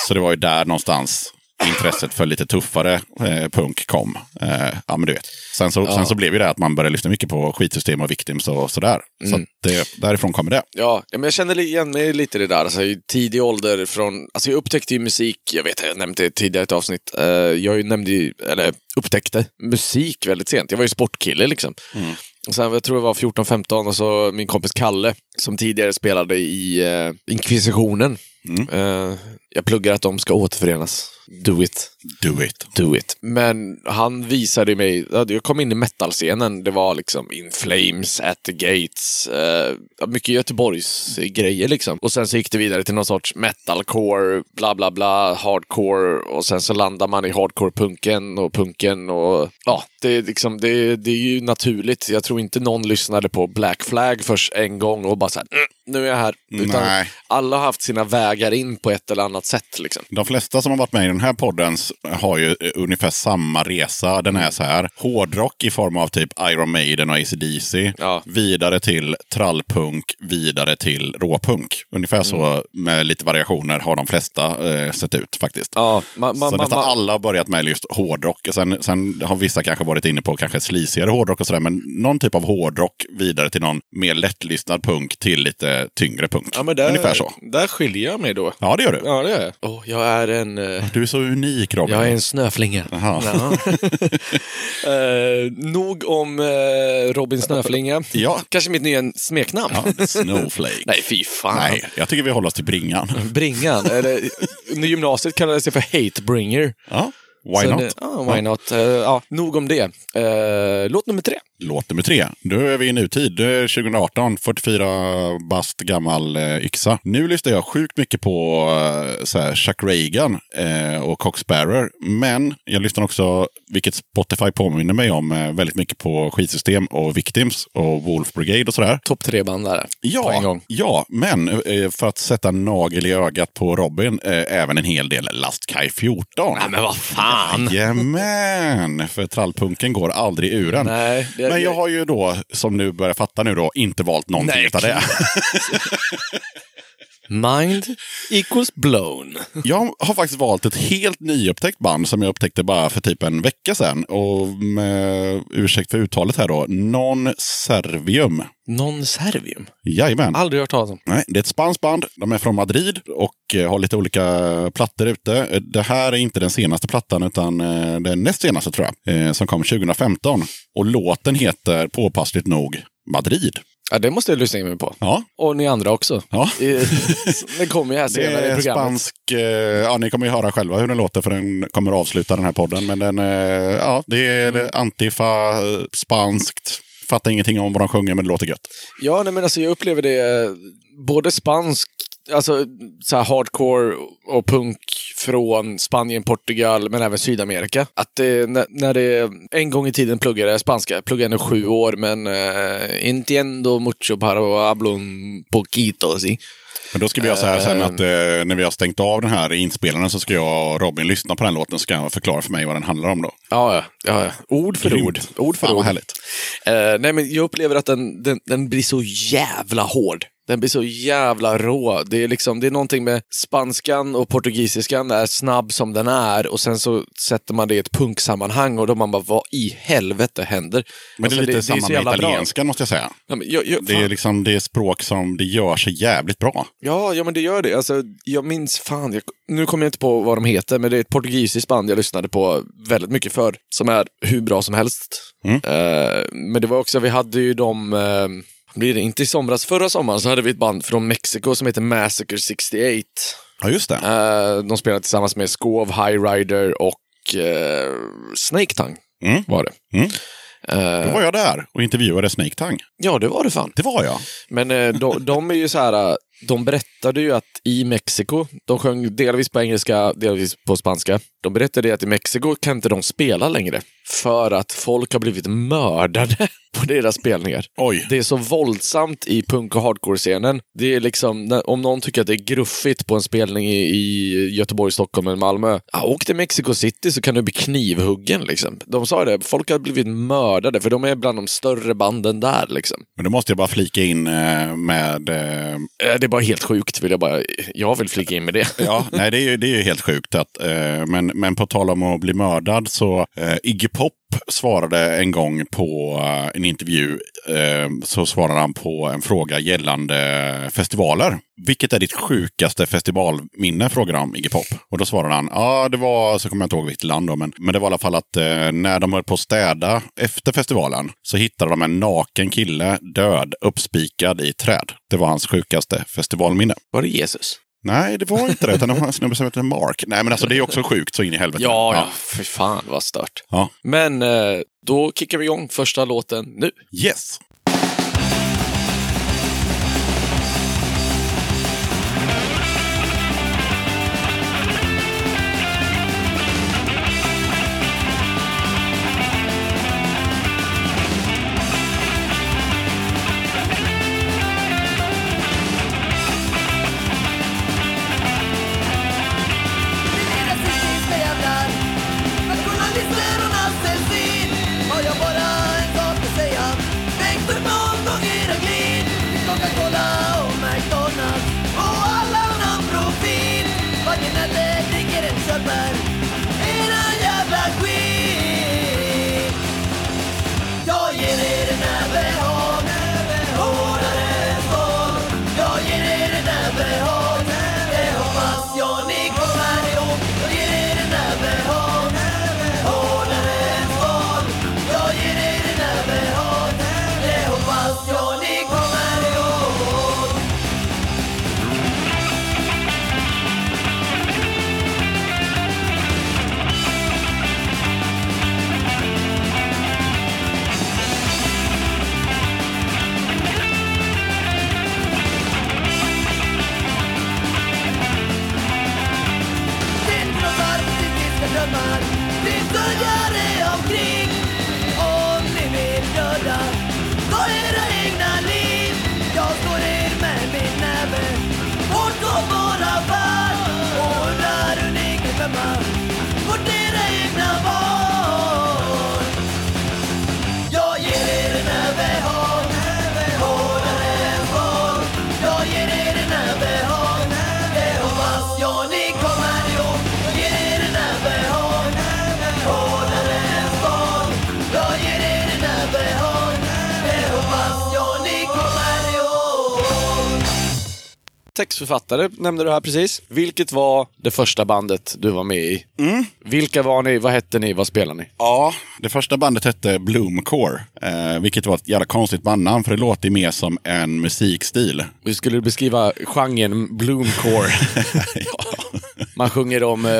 Så det var ju där någonstans intresset för lite tuffare eh, punk kom. Eh, ja, men du vet. Sen så, Ja. sen så blev ju det att man började lyssna mycket på skitsystem och victims och sådär. Så Mm. det, därifrån kommer det. Ja, men jag känner igen mig lite i det där. Alltså, i tidig ålder från... Alltså jag upptäckte ju musik, jag vet jag nämnde det i tidigare ett avsnitt. Eh, jag nämnde ju, eller upptäckte musik väldigt sent. Jag var ju sportkille liksom. Mm. Och sen, jag tror jag var 14-15 och så min kompis Kalle, som tidigare spelade i uh, Inkvisitionen. Mm. Eh, jag pluggar att de ska återförenas. Do it. Do it. Do it. Men han visade mig, ja, jag kom in i metalscenen, det var liksom In Flames, At the Gates, eh, mycket Göteborgs grejer liksom. Och sen så gick det vidare till någon sorts metalcore, bla bla bla, hardcore och sen så landar man i hardcore-punken och punken och ja, det är liksom, det, det är ju naturligt. Jag tror inte någon lyssnade på Black Flag först en gång och bara såhär, mm, nu är jag här. Utan Nej. alla har haft sina vägar in på ett eller annat sätt liksom. De flesta som har varit med i den här podden har ju eh, ungefär samma resa. Den är så här. Hårdrock i form av typ Iron Maiden och AC/DC. Ja. Vidare till trallpunk, vidare till råpunk. Ungefär så med lite variationer har de flesta eh, sett ut faktiskt. Ja, man, man, så man, nästan alla har börjat med just hårdrock. Och Sen, sen har vissa kanske varit inne på kanske slisigare hårdrock och sådär. Men någon typ av hårdrock vidare till någon mer lättlyssnad punk till lite tyngre punk. Ja, men där, Ungefär så. Där skiljer jag mig då. Ja, det gör du. Ja, det gör jag. Oh, jag är en... eh, Du är så unik Robin. jag är en snöflinga. Jaha. Ja. Eh, nog om eh, Robin Snöflinga. Ja. Kanske mitt nya smeknamn. Ja, Snowflake. Nej, fy fan. Nej, jag tycker vi håller oss till bringan. Bringan. Eller, under gymnasiet kallades det för Hatebringer. Ja, why Så not? Det, ja, why not? Eh, ja, nog om det. Eh, låt nummer tre. Låt nummer tre. Då är vi i nutid. Det är 2018, 44 bast gammal eh, yxa. Nu lyssnar jag sjukt mycket på eh, så här, Chuck Reagan och Cox Sparrow. Men jag lyssnar också, vilket Spotify påminner mig om, väldigt mycket på skitsystem och Victims och Wolf Brigade och sådär. Topp tre band där. På en Ja, gång. ja, men för att sätta nagel i ögat på Robin, även en hel del Lastkaj 14. Nej, men vad fan. Jajamän! För trallpunken går aldrig ur en. Nej, det, Men jag har ju då, som nu börjar fatta nu då, inte valt någonting Nej. utav det. Mind equals blown. Jag har faktiskt valt ett helt nyupptäckt band som jag upptäckte bara för typ en vecka sedan. Och med ursäkt för uttalet här då, Non Servium. Non servium. Jajamän. Aldrig hört talas om. Nej, det är ett spanskt band. De är från Madrid och eh, har lite olika plattor ute. Eh, Det här är inte den senaste plattan, utan eh, den näst senaste tror jag. Som kom 2015. Och låten heter påpassligt nog Madrid. Ja, det måste jag lyssna in mig på. Ja, Och ni andra också. ja. Det kommer ju här senare i programmet. spansk, eh, ja ni kommer ju höra själva hur den låter för den kommer avsluta den här podden. Men den, eh, ja, det är det antifa, eh, spanskt. Fattar ingenting om vad de sjunger men det låter gött. Ja, nej, men alltså jag upplever det både spansk, alltså så hardcore och punk från Spanien, Portugal, men även Sydamerika. Att det, när, när det, en gång i tiden pluggade spanska, jag pluggade ändå sju år, men uh, entiendo mucho para hablo un poquito, si. Men då ska vi göra så här sen Eh. att eh, när vi har stängt av den här inspelaren så ska jag och Robin lyssna på den låten så ska jag förklara för mig vad den handlar om då. Ja, ja. Ord för Grymt. ord. Ord för Fan vad ord. härligt. Eh, nej, men jag upplever att den, den, den blir så jävla hård. Den blir så jävla rå. Det är, liksom, det är någonting med spanskan och portugisiskan är snabb som den är och sen så sätter man det i ett punksammanhang och då man bara, vad i helvete händer? Men det är Alltså, lite samma så med jävla bra. italienskan måste jag säga. Ja, men, jag, jag, Det är liksom det är språk som det gör sig jävligt bra. ja, ja, men det gör det. Alltså, jag minns, fan, jag, nu kommer jag inte på vad de heter, men det är ett portugisiskt band jag lyssnade på väldigt mycket för, som är hur bra som helst. Mm. Eh, men det var också, vi hade ju de, eh, blir det inte i somras, förra sommaren så hade vi ett band från Mexiko som heter Massacre 68. Ja, just det. Eh, de spelade tillsammans med Skov, High Rider och uh, Snake Tongue Mm. var det. Mm. Eh, Då var jag där och intervjuade Snake Tang. ja, det var det fan. Det var jag. Men eh, de, de är ju så här, eh, de berättade ju att i Mexiko, de sjöng delvis på engelska, delvis på spanska. De berättade att i Mexiko kan inte de spela längre. För att folk har blivit mördade på deras spelningar. Oj. Det är så våldsamt i punk och hardcore-scenen. Det är liksom, om någon tycker att det är gruffigt på en spelning i, i Göteborg, Stockholm eller Malmö. Ja, åk till Mexico City så kan du bli knivhuggen liksom. De sa det, folk har blivit mördade för de är bland de större banden där liksom. Men då måste jag bara flika in eh, med... eh, Eh, Det är bara helt sjukt, vill jag bara... Jag vill flika in med det. Ja, nej, det är ju, det är ju helt sjukt. Att, men, men på tal om att bli mördad så Iggy Pop svarade en gång på eh, en intervju, eh, så svarade han på en fråga gällande festivaler. Vilket är ditt sjukaste festivalminne? frågade han Iggy Pop. Och då svarade han, ja det var, så kommer jag inte ihåg vilket land då, men, men det var i alla fall att eh, när de höll på att städa efter festivalen så hittade de en naken kille död, uppspikad i träd. Det var hans sjukaste festivalminne. Var det Jesus? Nej, det var inte det. Utan det var en snubbe som heter Mark. Nej, men alltså det är också sjukt så in i helvete. Ja, ja. För fan vad stört. Ja. Men eh, då kickar vi igång första låten nu. Yes. Dricker Textförfattare nämnde du här precis. Vilket var det första bandet du var med i? Vilka var ni? Vad hette ni? Vad spelade ni? Ja, det första bandet hette Bloomcore. Eh, vilket var ett jävla konstigt bandnamn för det låter mer som en musikstil. Vi skulle beskriva genren bloomcore. Man sjunger om eh,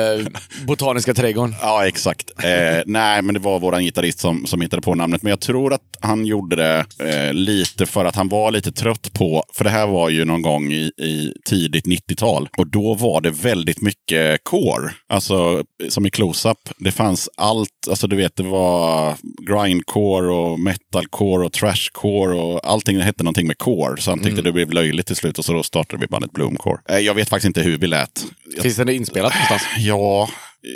Botaniska trädgården. Ja, exakt. Eh, nej, men det var våran gitarrist som, som hittade på namnet. Men jag tror att han gjorde det eh, lite för att han var lite trött på, för det här var ju någon gång i, i tidigt 90-tal. Och då var det väldigt mycket core. Alltså som i close-up. Det fanns allt, alltså du vet det var grindcore och metalcore och trashcore och allting hette någonting med core. Så han tyckte det blev löjligt till slut och så då startade vi bandet Bloomcore. Eh, jag vet faktiskt inte hur vi lät. Jag Finns det inspelat någonstans? Ja,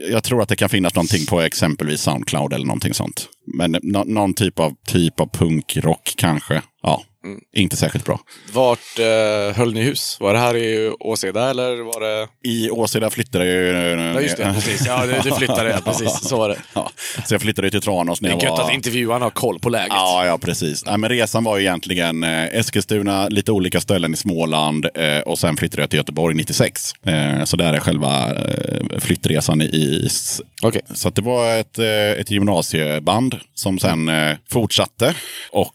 jag tror att det kan finnas någonting på exempelvis Soundcloud eller någonting sånt. Men nå- någon typ av, typ av punkrock kanske. Ja, inte särskilt bra. Vart eh, höll ni hus? Var det här i Åseda eller var det... I Åseda flyttade jag ju... Ja, just det. Precis. Ja, du, du flyttade. Ja, precis. Så var det. Ja, så jag flyttade till Tranås när Det är gött var... att intervjuaren har koll på läget. Ja, ja, precis. Nej, men resan var ju egentligen eh, Eskilstuna, lite olika ställen i Småland eh, och sen flyttade jag till Göteborg 96. Eh, så där är själva eh, flyttresan i, i Okej. Så att det var ett, eh, ett gymnasieband som sen eh, fortsatte. Och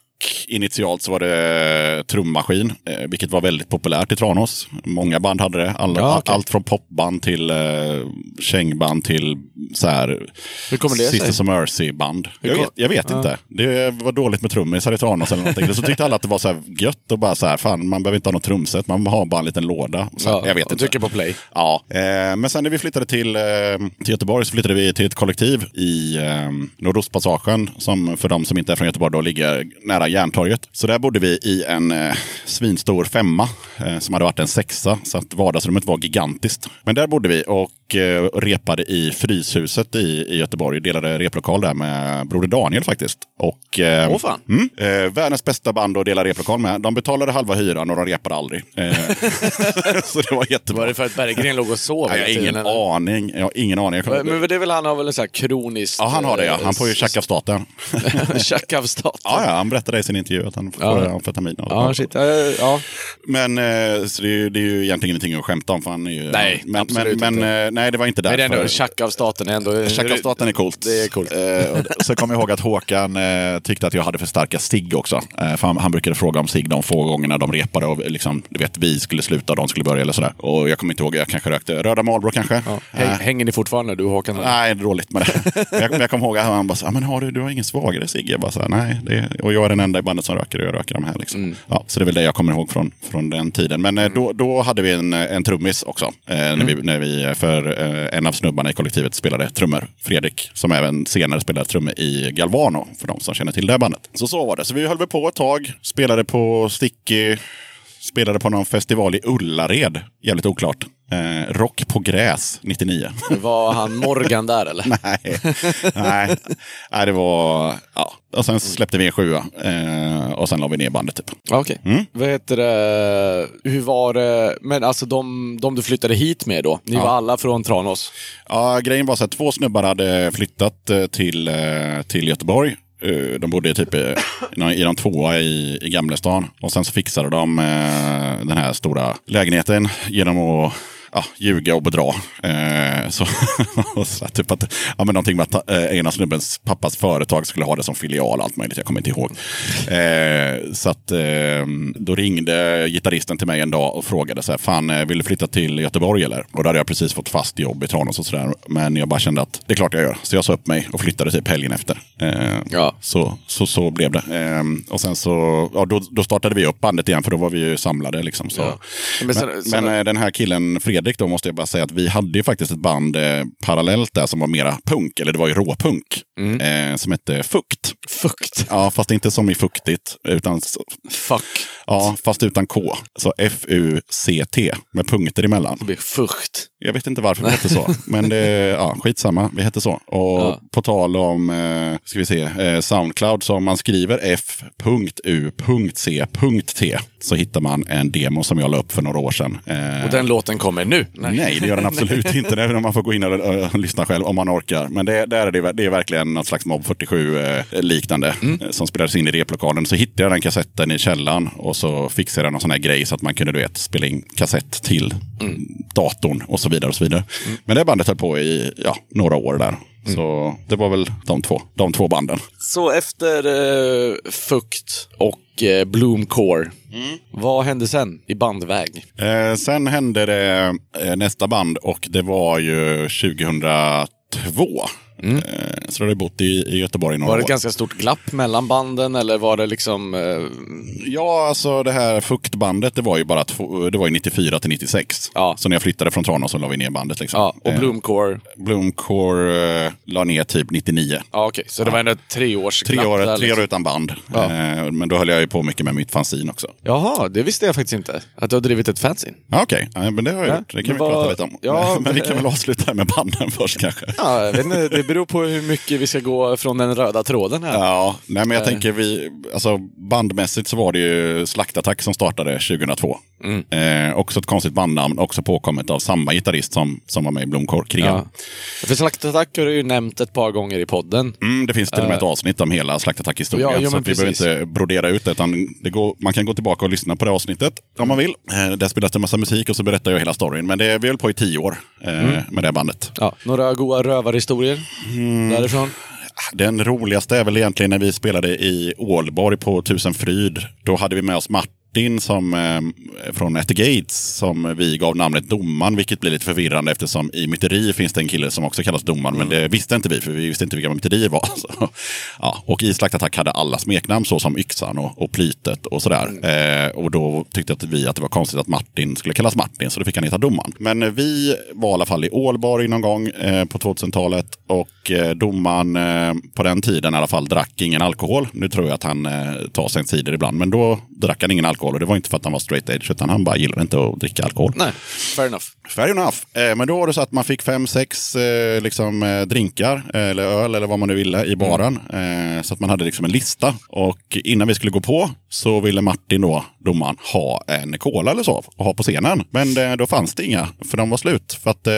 initialt så var det trummaskin, eh, vilket var väldigt populärt i Tranås. Många band hade det. Alla, Ja, okej. Allt från popband till eh, kängband till så här, Hur kommer det sig? Sisters of Mercy-band. Jag vet, jag vet inte. Det var dåligt med trummisar i Tranås eller någonting. Så tyckte alla att det var så här gött och bara så här, fan man behöver inte ha något trumset, man har bara en liten låda. Så, Ja, jag vet och inte. trycker på play. Ja, eh, men sen när vi flyttade till, eh, till Göteborg så flyttade vi till ett kollektiv i eh, Nordostpassagen som för de som inte är från Göteborg då ligger nära Järntorget. Så där bodde vi i en eh, svinstor femma eh, som hade varit en sexa. Så att vardagsrummet var gigantiskt. Men där bodde vi och eh, repade i Fryshuset i, i Göteborg. Delade replokal där med Broder Daniel faktiskt. Och, eh, Åh fan. Mm, eh, världens bästa band att dela replokal med. De betalade halva hyran och de repade aldrig. Eh, så det var jättebra. Var det för att Berggren låg och sov? Jag har hela ingen tiden, eller? aning. Jag har ingen aning. Jag kommer- Men det är väl han har väl en sån här kroniskt... Ja, han har det ja. Han får ju tjacka av staten. Tjack av staten. Ja, ja, han berättade i sin intervju att han får Ja. amfetamin. Ja, shit. Eh, Ja. Men eh, så det, är, ju- det är ju egentligen ingenting att skämta om. För han är ju, Nej, men, absolut men, inte. eh, nej, det var inte Men det är därför. ändå, tjack av staten är ändå... Tjacka av staten är coolt. Det är coolt. Eh, så kommer jag ihåg att Håkan tyckte att jag hade för starka cigg också. För han, han brukade fråga om cigg de få gångerna de repade. Och liksom, du vet, vi skulle sluta och de skulle börja eller sådär. Och jag kommer inte ihåg, jag kanske rökte röda Marlboro kanske. Ja. Häng, hänger ni fortfarande, du och Håkan? Nej, dåligt med det. Men jag, jag kommer ihåg att han bara så, "Ah, men har du, du har ingen svagare cigg? Jag bara så, nej. Det, och jag är den enda i bandet som röker och jag röker de här. Liksom. Mm. Ja, så det är väl det jag kommer ihåg från, från den tiden. Men eh, då, då hade vi en, en trummis också. Eh, när, Mm. vi, när vi, för eh, en av snubbarna i kollektivet spelade trummor. Fredrik, som även senare spelade trummor i Galvano. För de som känner till det bandet. Så så var det. Så vi höll väl på ett tag. Spelade på Sticky. Spelade på någon festival i Ullared. Jävligt oklart. Eh, rock på gräs 99. Var han Morgan där eller? Nej, nej. nej, det var... Ja. Och sen släppte vi en sjua. Eh, och sen la vi ner bandet typ. Okej. Mm. Vad heter det? Hur var det? Men alltså de, de du flyttade hit med då? Ni Ja. var alla från Tranås? Ja, grejen var så att två snubbar hade flyttat eh, till, eh, till Göteborg. Eh, De bodde typ i, i någon- tvåa i, i Gamlestan. Och sen så fixade de den här stora lägenheten genom att ja, ljuga och bedra. Eh, så, så typ att, ja, men någonting med att eh, ena snubbens pappas företag skulle ha det som filial och allt möjligt. Jag kommer inte ihåg. Eh, så att eh, då ringde gitarristen till mig en dag och frågade så här, fan eh, vill du flytta till Göteborg eller? Och då hade jag precis fått fast jobb i Tranås och sådär. Men jag bara kände att det är klart jag gör. Så jag sa upp mig och flyttade typ helgen efter. Eh, Ja. så, så, så blev det. Eh, och sen så, ja, då, då startade vi upp bandet igen för då var vi ju samlade. Liksom, så. Ja. Men Men, sen- sen- men, eh, den här killen Fredrik då måste jag bara säga att vi hade ju faktiskt ett band eh, parallellt där som var mera punk, eller det var ju råpunk, eh, som hette Fukt. Fukt. Ja, fast inte som i fuktigt, utan Fuck. ja, fast utan K. Så F-U-C-T med punkter emellan. Det blir fukt. Jag vet inte varför vi hette så, men det, ja, skitsamma, vi hette så. Och Ja. på tal om, eh, ska vi se, eh, Soundcloud, så om man skriver F.U.C.T så hittar man en demo som jag la upp för några år sedan. Eh, Och den låten kommer nu? Nej. det gör den absolut inte. Det är när man får gå in och, och, lyssna själv om man orkar. Men det, där är det, det är verkligen något slags Mob 47-liknande eh, som spelades in i replokalen. Så hittade jag den kassetten i källaren och så fixade jag någon sån här grej så att man kunde du vet, spela in kassett till datorn och så vidare. och så vidare. Men det bandet höll på i ja, några år där. Så det var väl de två, de två banden. Så efter eh, Fukt och eh, Bloomcore, vad hände sen i bandväg? Eh, sen hände det eh, nästa band och det var ju 2002. Eh, så då hade bott i, i Göteborg i några Var det år. ett ganska stort glapp mellan banden eller var det liksom... Eh, Ja, alltså det här fuktbandet, det var ju bara två, det var ju 94 till 96. Ja. Så när jag flyttade från Tranås så la vi ner bandet. Liksom. ja, och Eh, Bloomcore? Bloomcore eh, la ner typ 99. Ja, okej. Så det var ändå ett treårs Tre år, där, tre liksom. år utan band. Ja. Eh, men då höll jag ju på mycket med mitt fanzine också. Jaha, det visste jag faktiskt inte. Att du har drivit ett fanzine. Ja, Okej, ja, men det har jag Ja, gjort. Det kan men vi vad- prata lite om. ja, men, vi kan väl avsluta med banden först kanske. Ja, jag vet inte, beror på hur mycket vi ska gå från den röda tråden här. Ja, nej men jag tänker vi, alltså bandmässigt så var det ju Slaktattack som startade 2002. Eh, också ett konstigt bandnamn, också påkommet av samma gitarrist som, som var med i Blomkål, Krigan. Ja. För Slaktattack har du ju nämnt ett par gånger i podden. Mm, det finns till och med ett avsnitt om hela Slaktattack-historien. Ja, jo, så vi behöver inte brodera ut det. Utan det går, man kan gå tillbaka och lyssna på det avsnittet om man vill. Eh, där spelas det en massa musik och så berättar jag hela storyn. Men det, vi höll på i tio år eh, med det bandet. Ja, några goa rövarhistorier därifrån. Den roligaste är väl egentligen när vi spelade i Ålborg på Tusenfryd. Då hade vi med oss Martin som, eh, från At the Gates som vi gav namnet Domaren, vilket blir lite förvirrande eftersom i myteri finns det en kille som också kallas Domaren, men det visste inte vi för vi visste inte vilka myterier var. Så, ja, och i Slaktattack hade alla smeknamn så som Yxan och, och Plytet och sådär. Eh, och då tyckte att vi att det var konstigt att Martin skulle kallas Martin, så då fick han heta Domaren. Men eh, vi var i alla fall i Ålborg någon gång eh, på 2000-talet och eh, domaren eh, på den tiden i alla fall drack ingen alkohol. Nu tror jag att han eh, tar sig en cider ibland, men då drack han ingen alkohol. Och det var inte för att han var straight edge, utan han bara gillade inte att dricka alkohol. Nej, fair enough. Fair enough. Eh, men då var det så att man fick fem, sex eh, liksom, eh, drinkar, eh, eller öl eller vad man nu ville i baren. Eh, så att man hade liksom en lista. Och innan vi skulle gå på så ville Martin då, domaren, ha en cola eller så att ha på scenen. Men då fanns det inga, för de var slut. För att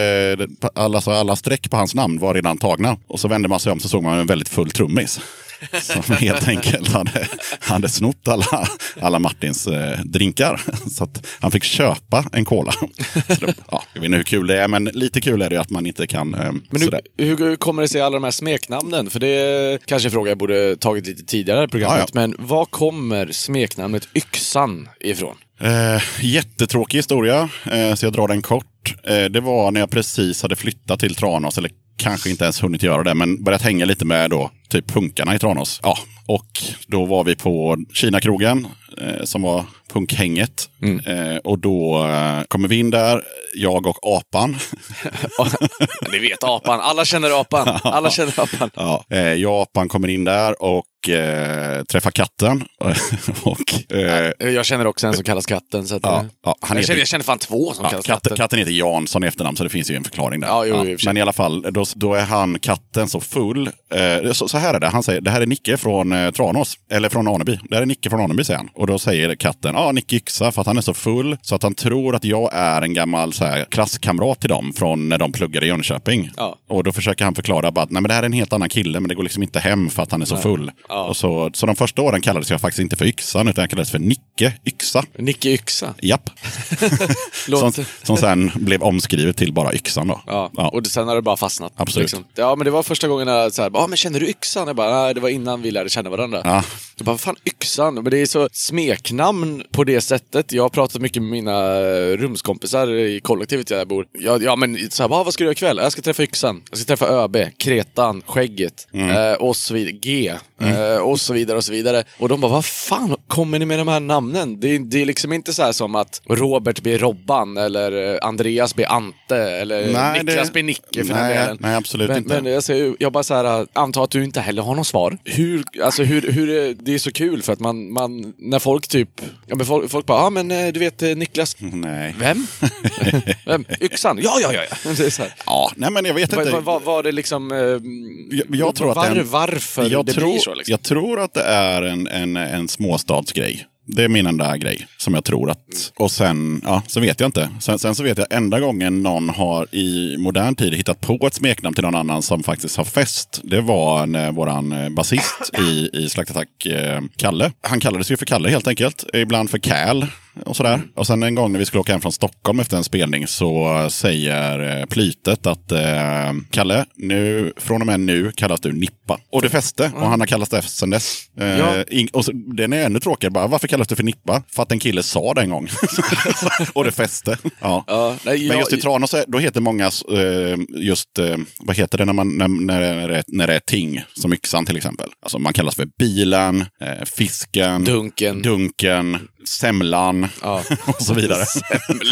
alla, så alla streck på hans namn var redan tagna. Och så vände man sig om så såg man en väldigt full trummis. Som helt enkelt hade, hade snott alla, alla Martins eh, drinkar. Så att han fick köpa en cola. Det, ja, jag vet inte hur kul det är, men lite kul är det att man inte kan... Eh, Men hur, hur kommer det sig alla de här smeknamnen? För det är kanske en fråga jag borde tagit lite tidigare i programmet. Ja, ja. Men var kommer smeknamnet Yxan ifrån? Eh, jättetråkig historia, eh, så jag drar den kort. Eh, det var när jag precis hade flyttat till Tranås, eller kanske inte ens hunnit göra det, men börjat hänga lite med då, typ punkarna i Tranås. Ja, och då var vi på Kinakrogen, eh, som var punkhänget. Eh, och då eh, kommer vi in där, jag och apan. Ni vet apan, alla känner apan. Alla känner apan. Ja, eh, jag och apan kommer in där och eh, träffar katten. och, eh, Jag känner också en som kallas katten. Så att, ja, ja, han jag, heter- känner, jag känner fan två som Ja, kallas katten, katten. heter Jansson i efternamn, så det finns ju en förklaring där. Ja, jo, men i alla fall, då, då är han, katten, så full. Så, så här är det, han säger, det här är Nicke från eh, Tranås, eller från Aneby. Det här är Nicke från Aneby, säger han. Och då säger katten, ja, Nicke Yxa, för att han är så full, så att han tror att jag är en gammal så här, klasskamrat till dem från när de pluggade i Jönköping. Ja. Och då försöker han förklara bara att nej, men det här är en helt annan kille, men det går liksom inte hem för att han är så full. Ja. Och så, så de första åren kallades jag faktiskt inte för Yxan, utan jag kallades för Nicke Yxa. Nicke Yxa. Japp. Som, som sen blev omskrivet till bara yxan då. Ja, Ja. och sen har det bara fastnat. liksom. Absolut. Ja, men det var första gången jag så här, ja men känner du yxan? Jag bara, nej det var innan vi lärde känna varandra. Ja. Jag bara, vad fan yxan? Men det är så smeknamn på det sättet. Jag har pratat mycket med mina eh, rumskompisar i kollektivet där jag bor. Ja, ja men så här, "Va, vad ska du göra ikväll? Jag ska träffa yxan. Jag ska träffa ÖB, Kretan, Skägget eh, och så vidare. G. Eh, och så vidare och så vidare. Och de bara, vad fan kommer ni med de här namnen? Det, är- det är liksom inte så här som att Robert blir Robban eller eh, Andreas blir Ante eller Nej, Niklas det- blir Nicke för nej, den delen. nej, absolut men, inte. Men jag, säger, jag bara så här, antar att du inte heller har något svar. Hur, alltså hur, hur är- det är så kul för att man, man när folk typ, ja men folk, folk bara, ja men eh, du vet eh, Niklas, Nej. vem? vem? Yxan? Ja, ja, ja. ja. Det är så här. Ja, nej men jag vet inte. vad- vad var det liksom... eh, jag, jag tror att var, det är en, varför jag det tror, blir så liksom? Jag tror att det är en, en, en småstadsgrej. Det är min enda grej som jag tror att... Och sen, ja, så vet jag inte. Sen, sen så vet jag enda gången någon har i modern tid hittat på ett smeknamn till någon annan som faktiskt har fest. Det var när våran eh, basist i, i Slaktattack, eh, Kalle. Han kallades ju för Kalle helt enkelt. Ibland för Cal och sådär. Och sen en gång när vi skulle åka hem från Stockholm efter en spelning så säger eh, Plytet att eh, Kalle, nu, från och med nu kallas du Nippa. Och det fäste och han har kallats det sen dess. Eh, Ja. ing- och så, den är ännu tråkigare bara, varför kallas du för Nippa? För att en kille sa det en gång. och det fäste. Ja. Ja, nej, Men just i Tranås, då heter många, eh, just, eh, vad heter det när, man, när, när, det är, när det är ting, som yxan till exempel. Alltså man kallas för bilen, eh, fisken, Dunken. dunken, semlan Ja. och så vidare.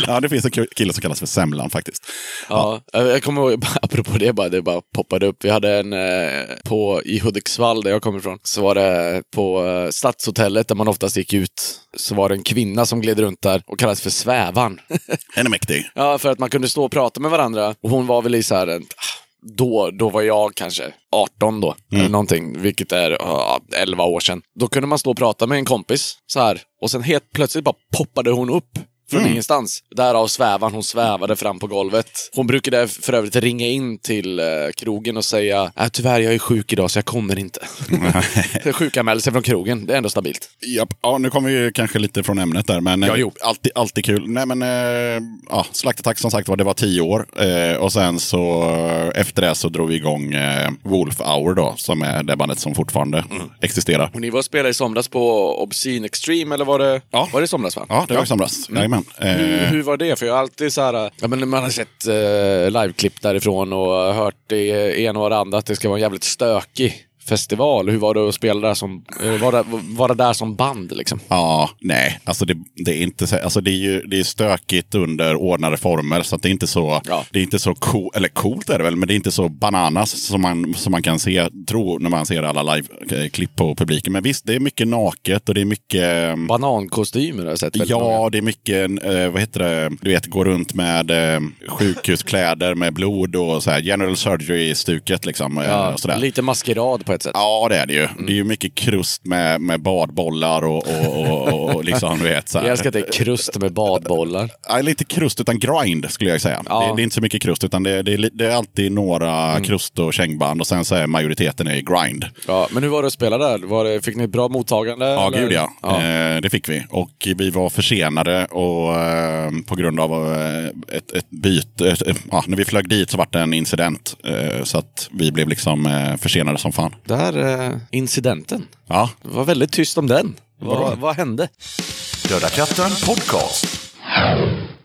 ja, det finns en kille som kallas för semlan faktiskt. Ja, jag kommer ihåg, apropå det bara, det bara poppade upp. Vi hade en eh, på, i Hudiksvall, där jag kommer ifrån, så var det på eh, Stadshotellet, där man oftast gick ut, så var det en kvinna som gled runt där och kallades för Svävan. Den är mäktig. ja, för att man kunde stå och prata med varandra. Och hon var väl i så här, då, då var jag kanske 18 då, eller någonting, vilket är ja, 11 år sedan. Då kunde man stå och prata med en kompis så här, och sen helt plötsligt bara poppade hon upp från ingenstans. Därav svävan, hon svävade fram på golvet. Hon brukade för övrigt ringa in till eh, krogen och säga äh, tyvärr, jag är sjuk idag så jag kommer inte. Sjukanmälelse från krogen, det är ändå stabilt. Japp. Ja, nu kommer vi kanske lite från ämnet där, men Ja, eh, jo. alltid, alltid kul. Nej, men eh, ja, Slaktattack som sagt var, det var tio år. Eh, och sen så efter det så drog vi igång eh, Wolf Hour då, som är det bandet som fortfarande Mm. existerar. Och ni var och spelade i somras på Obscene Extreme, eller var det, Ja. var det i somras? Va? Ja, det var i somras. Mm. Jajamän. Hur, Eh, hur var det? För jag har alltid så här, ja, men man har sett eh, liveklipp därifrån och hört det ena och det andra att det ska vara jävligt stökig festival? Hur var det att spela där som, eh, vara, vara där som band liksom? Ja, nej, alltså det, det är inte så, alltså det är ju det är stökigt under ordnade former så att det är inte så, Ja. det är inte så cool, eller coolt är det väl, men det är inte så bananas som man, som man kan se, tro när man ser alla live-klipp på publiken. Men visst, det är mycket naket och det är mycket Banankostymer har jag sett. väldigt många. Ja, det är mycket, eh, vad heter det, du vet, gå runt med eh, sjukhuskläder med blod och så här, general surgery-stuket liksom. eh, Ja, lite maskerad på ett sätt. Ja, det är det ju. Det är ju mycket krust med, med badbollar och, och, och, och liksom, du vet. Så här. Jag älskar att det är krust med badbollar. Ja, lite krust utan grind skulle jag säga. Ja. Det, det är inte så mycket krust utan det, det, det är alltid några krust och kängband och sen så är majoriteten är grind. Ja, men hur var det att spela där? Var det, fick ni ett bra mottagande? Ja, eller? gud ja. ja. Eh, det fick vi. Och vi var försenade och, eh, på grund av eh, ett, ett byte. Ett, ett, ja, när vi flög dit så var det en incident. Eh, så att vi blev liksom eh, försenade som fan. Där, eh, incidenten. Ja, Det var väldigt tyst om den. Vad, vad hände? Döda katten podcast.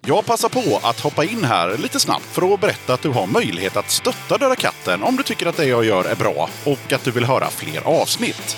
Jag passar på att hoppa in här lite snabbt för att berätta att du har möjlighet att stötta Döda katten om du tycker att det jag gör är bra och att du vill höra fler avsnitt.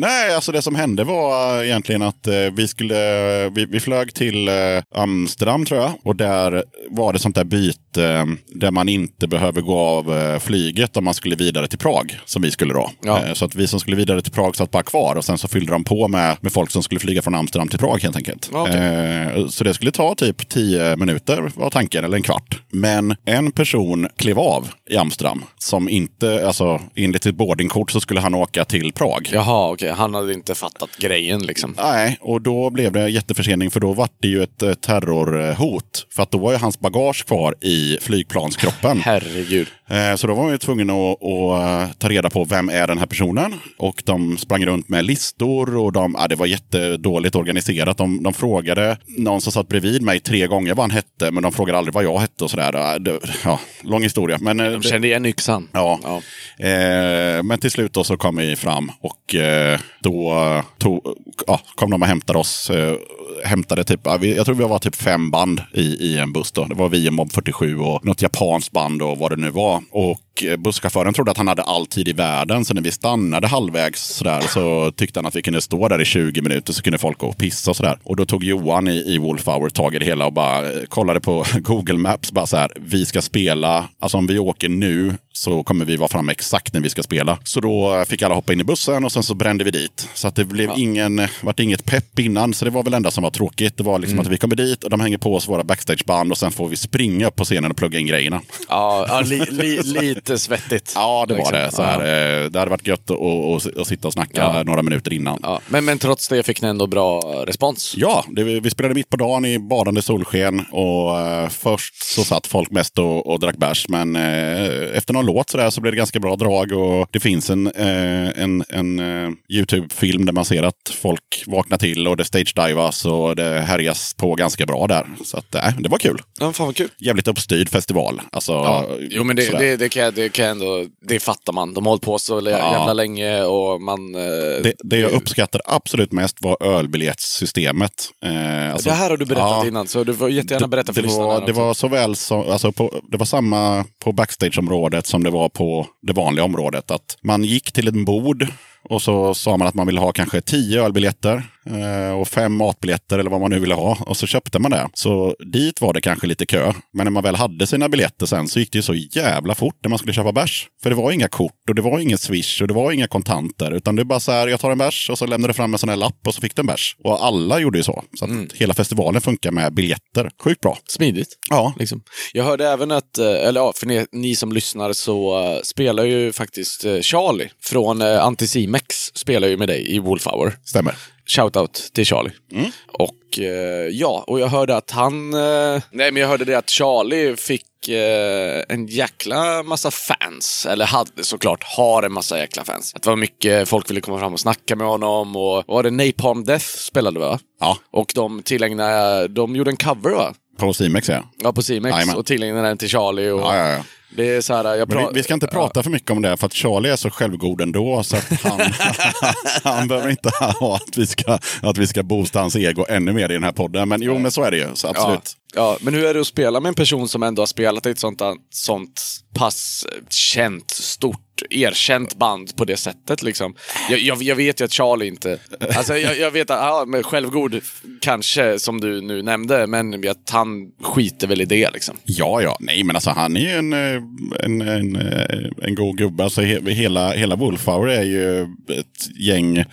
Nej, alltså det som hände var eh, egentligen att eh, vi skulle, eh, vi, vi flög till Amsterdam tror jag. Och där var det sånt där byte eh, där man inte behöver gå av eh, flyget om man skulle vidare till Prag. Som vi skulle då. Ja. Eh, så att vi som skulle vidare till Prag satt bara kvar och sen så fyllde de på med, med folk som skulle flyga från Amsterdam till Prag helt enkelt. Okej. Eh, så det skulle ta typ tio minuter var tanken, eller en kvart. Men en person klev av i Amsterdam som inte, alltså enligt sitt boardingkort så skulle han åka till Prag. Jaha, okej. Han hade inte fattat grejen liksom. Nej, och då blev det jätteförsening för då var det ju ett terrorhot. För att då var ju hans bagage kvar i flygplanskroppen. Herregud. Eh, Så då var man ju tvungen att, att eh, ta reda på vem är den här personen. Och de sprang runt med listor och de, ja, det var jättedåligt organiserat. De, de frågade någon som satt bredvid mig tre gånger vad han hette, men de frågade aldrig vad jag hette och sådär. Ja, det- Ja, lång historia. Men, eh, De kände igen yxan. Ja. Ja. Eh, men till slut då så kom vi fram och eh, då eh, tog, ja, kom de och hämtade oss. Hämtade typ, jag tror vi var typ fem band i, i en buss. Då. Det var vi och Mob 47 och något japanskt band och vad det nu var. Och eh, busschauffören trodde att han hade all tid i världen. Så när vi stannade halvvägs sådär, så tyckte han att vi kunde stå där i 20 minuter så kunde folk gå och pissa och sådär. Och då tog Johan i, i Wolf Hour tag i det hela och bara eh, kollade på Google Maps. Bara så här, vi ska spela, alltså om vi åker nu så kommer vi vara framme exakt när vi ska spela. Så då fick alla hoppa in i bussen och sen så brände vi dit. Så att det blev ingen, vart inget pepp innan. Så det var väl enda som var tråkigt. Det var liksom att vi kommer dit och de hänger på oss våra backstageband och sen får vi springa upp på scenen och plugga in grejerna. Ja, ja li, li, lite svettigt. Ja, det var Liksom. det. Så här, eh, det hade varit gött att, sitta och snacka Ja. några minuter innan. Ja, men, men trots det fick ni ändå bra respons. Ja, det, vi spelade mitt på dagen i badande solsken och eh, först så satt folk mest och, och drack bärs. Men eh, efter någon låt så, där, så blev det ganska bra drag och det finns en, eh, en, en eh, YouTube-film där man ser att folk vaknar till och det stage-divas och det härjas på ganska bra där. Så att, eh, det var kul. Ja, fan vad kul. Jävligt uppstyrd festival. Alltså, Ja, jo men det, det, det, kan, jag- det kan ändå, det fattar man. De har hållit på så jävla länge och man... eh, det, det jag uppskattar absolut mest var ölbiljettssystemet. Eh, alltså- det här har du berättat Ja. innan, så du får jättegärna berätta för det lyssnarna. var, det var såväl som, alltså på, det var samma på backstageområdet som det var på det vanliga området. Att man gick till ett bord och så sa man att man ville ha kanske tio ölbiljetter. Eh, och fem matbiljetter eller vad man nu ville ha. Och så köpte man det. Så dit var det kanske lite kö. Men när man väl hade sina biljetter sen så gick det ju så jävla fort när man skulle köpa bärs. För det var inga kort och det var ingen swish och det var inga kontanter. Utan det är bara så här, jag tar en bärs och så lämnar du fram en sån här lapp och så fick du en bärs. Och alla gjorde ju så. Så att hela festivalen funkar med biljetter. Sjukt bra. Smidigt. Ja, Liksom. Jag hörde även att, eh, eller ja, för ni, ni som lyssnar så uh, spelar ju faktiskt eh, Charlie från uh, Anticimex spelar ju med dig i Wolfhour. stämmer. Shoutout till Charlie. Och eh, ja, och jag hörde att han... eh, nej, men jag hörde det att Charlie fick eh, en jäkla massa fans. Eller hade såklart, har en massa jäkla fans. Att det var mycket folk ville komma fram och snacka med honom. Och var det Napalm Death spelade va? Ja, Och de tillägnade, de gjorde en cover va? På Simex ja. Ja, på. Jajamän. Och tillägnade den till Charlie. Och Ja, ja, ja. Det är så här, jag vi, vi ska inte prata för mycket om det, för att Charlie är så självgod ändå. Så att han, han behöver inte ha att vi, ska, att vi ska boosta hans ego ännu mer i den här podden. Men jo, men så är det ju. Så absolut. Ja, ja, men hur är det att spela med en person som ändå har spelat ett sånt, sånt pass känt, stort, erkänt band på det sättet liksom? Jag, jag, jag vet ju att Charlie inte... Alltså jag, jag vet att, ja, men självgod kanske, som du nu nämnde, men att han skiter väl i det liksom. Ja, ja. Nej, men alltså han är ju en, eh, en, en, eh, en god gubbe. Alltså, he, hela, hela Wolfhour är ju ett gäng eh,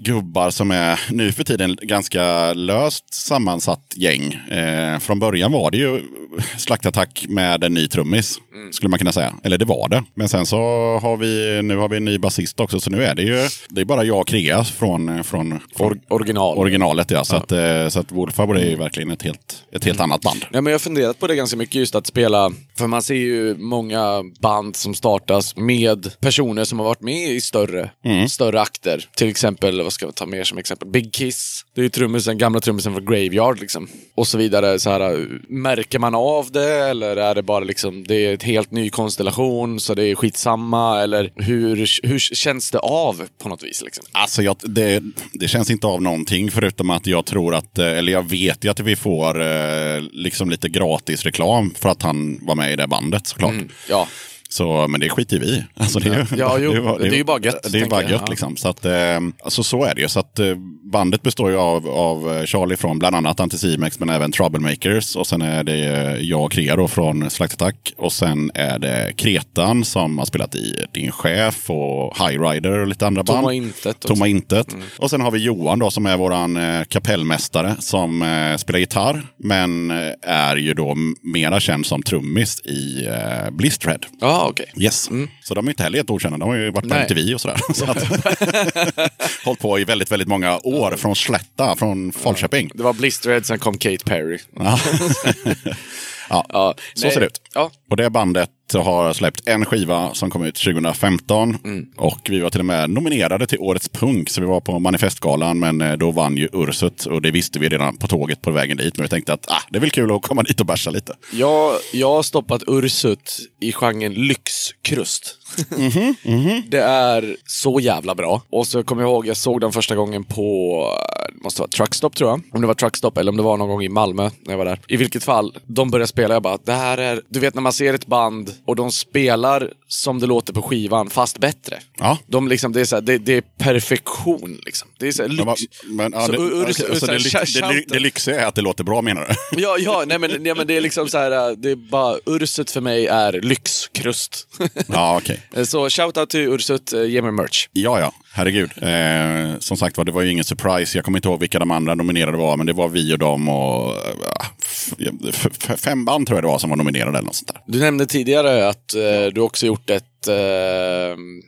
gubbar som är nu för tiden ganska löst sammansatt gäng. Eh, från början var det ju slaktattack med en ny trummis, skulle man kunna säga. Eller det var det. Men sen så har vi, nu har vi en ny basist också, så nu är det ju det är bara jag och Kreas från, från, Or, original. originalet. Ja. Så, Att, eh, så att Wolfhour är ju verkligen ett helt, ett helt annat band. Ja, men jag har funderat på det ganska mycket, just att spela... För man ser ju många band som startas med personer som har varit med i större, större akter. Till exempel, vad ska vi ta mer som exempel? Big Kiss. Det är ju trummisen, gamla trummisen från Graveyard liksom. Och så vidare. Så här, märker man av det eller är det bara liksom, det är ett helt ny konstellation så det är skitsamma? Eller hur, hur känns det av på något vis? Liksom? Alltså, jag, det, det känns inte av någonting förutom att jag tror att, eh, eller jag vet ju att vi får eh, liksom lite gratis reklam för att han var med i det bandet såklart. Ja. Så, men det skiter vi alltså, det, är Ja, jo, bara- det är ju bara gött, Det är bara jag. gött Ja. liksom. Så, att, eh, alltså, så är det ju. Så att, eh, bandet består ju av, av Charlie från bland annat Anticimex men även Troublemakers. Och sen är det eh, jag och Krea då från Slaktattack. Och sen är det Kretan som har spelat i Din Chef och High Rider och lite andra band. Tomma Intet också. Tomma Intet. Och sen har vi Johan då som är våran eh, kapellmästare som eh, spelar gitarr. Men eh, är ju då mera känd som trummis i eh, Blistered. Ja, okej. Yes. Så de är inte heller helt okända. De har ju varit på Nej. MTV och sådär. Så att, hållit på i väldigt, väldigt många år. Från Slätta, från Falköping. Det var Blistered, sen kom Kate Perry. Ja. ja. Ja, Så nej. ser det ut. Ja, Och det bandet har släppt en skiva som kom ut 2015. Mm. Och vi var till och med nominerade till Årets Punk. Så vi var på Manifestgalan, men eh, då vann ju Ursut. Och det visste vi redan på tåget på vägen dit. Men vi tänkte att ah, det är väl kul att komma dit och bärsa lite. Jag, jag har stoppat Ursut i genren lyxkrust. Det är så jävla bra. Och så kommer jag ihåg, jag såg den första gången på, det måste vara Truckstop tror jag. Om det var Truckstop eller om det var någon gång i Malmö när jag var där. I vilket fall, de började spela, jag bara, det här är, du vet när man ser ett band och de spelar som det låter på skivan, fast bättre. Ja. De liksom, det är så här, det, det är perfektion liksom. Det är så här, lyx. Men, men, ja, Så det, Ur- okej, Ur- så det, det, det lyxiga är att det låter bra menar du? Ja, ja, nej men, nej men det är liksom så här, det är bara, Ursut för mig är lyxkrust. ja, okej. Så shoutout till Ursut, eh, ge mig merch. Ja, ja. Herregud. Eh, som sagt var, det var ju ingen surprise. Jag kommer inte ihåg vilka de andra nominerade var, men det var vi och dem och eh, fem band tror jag det var som var nominerade eller något sånt där. Du nämnde tidigare att eh, du också gjort ett, eh,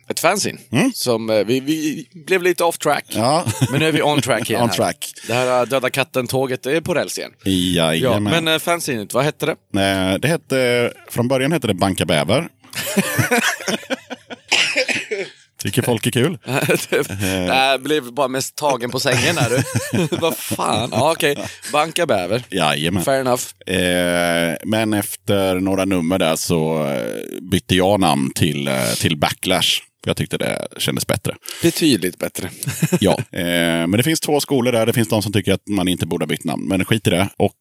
ett fanzine. Som, eh, vi, vi blev lite off track. Mm. Ja. Men nu är vi on track igen. On här. track. Det här eh, Döda katten-tåget, är på räls igen. Ja, men eh, fanzinet, vad hette det? Eh, det hette, från början hette det Banka Bäver. Tycker folk är kul. Nej, jag blev bara mest tagen på sängen här du. Vad fan. Ja, okej. Banka bäver. Jajamän. Fair enough. Eh, men efter några nummer där så eh, bytte jag namn till, eh, till Backlash. Jag tyckte det kändes bättre. Betydligt bättre. Ja, eh, men det finns två skolor där. Det finns de som tycker att man inte borde ha bytt namn. Men skit i det. Och eh,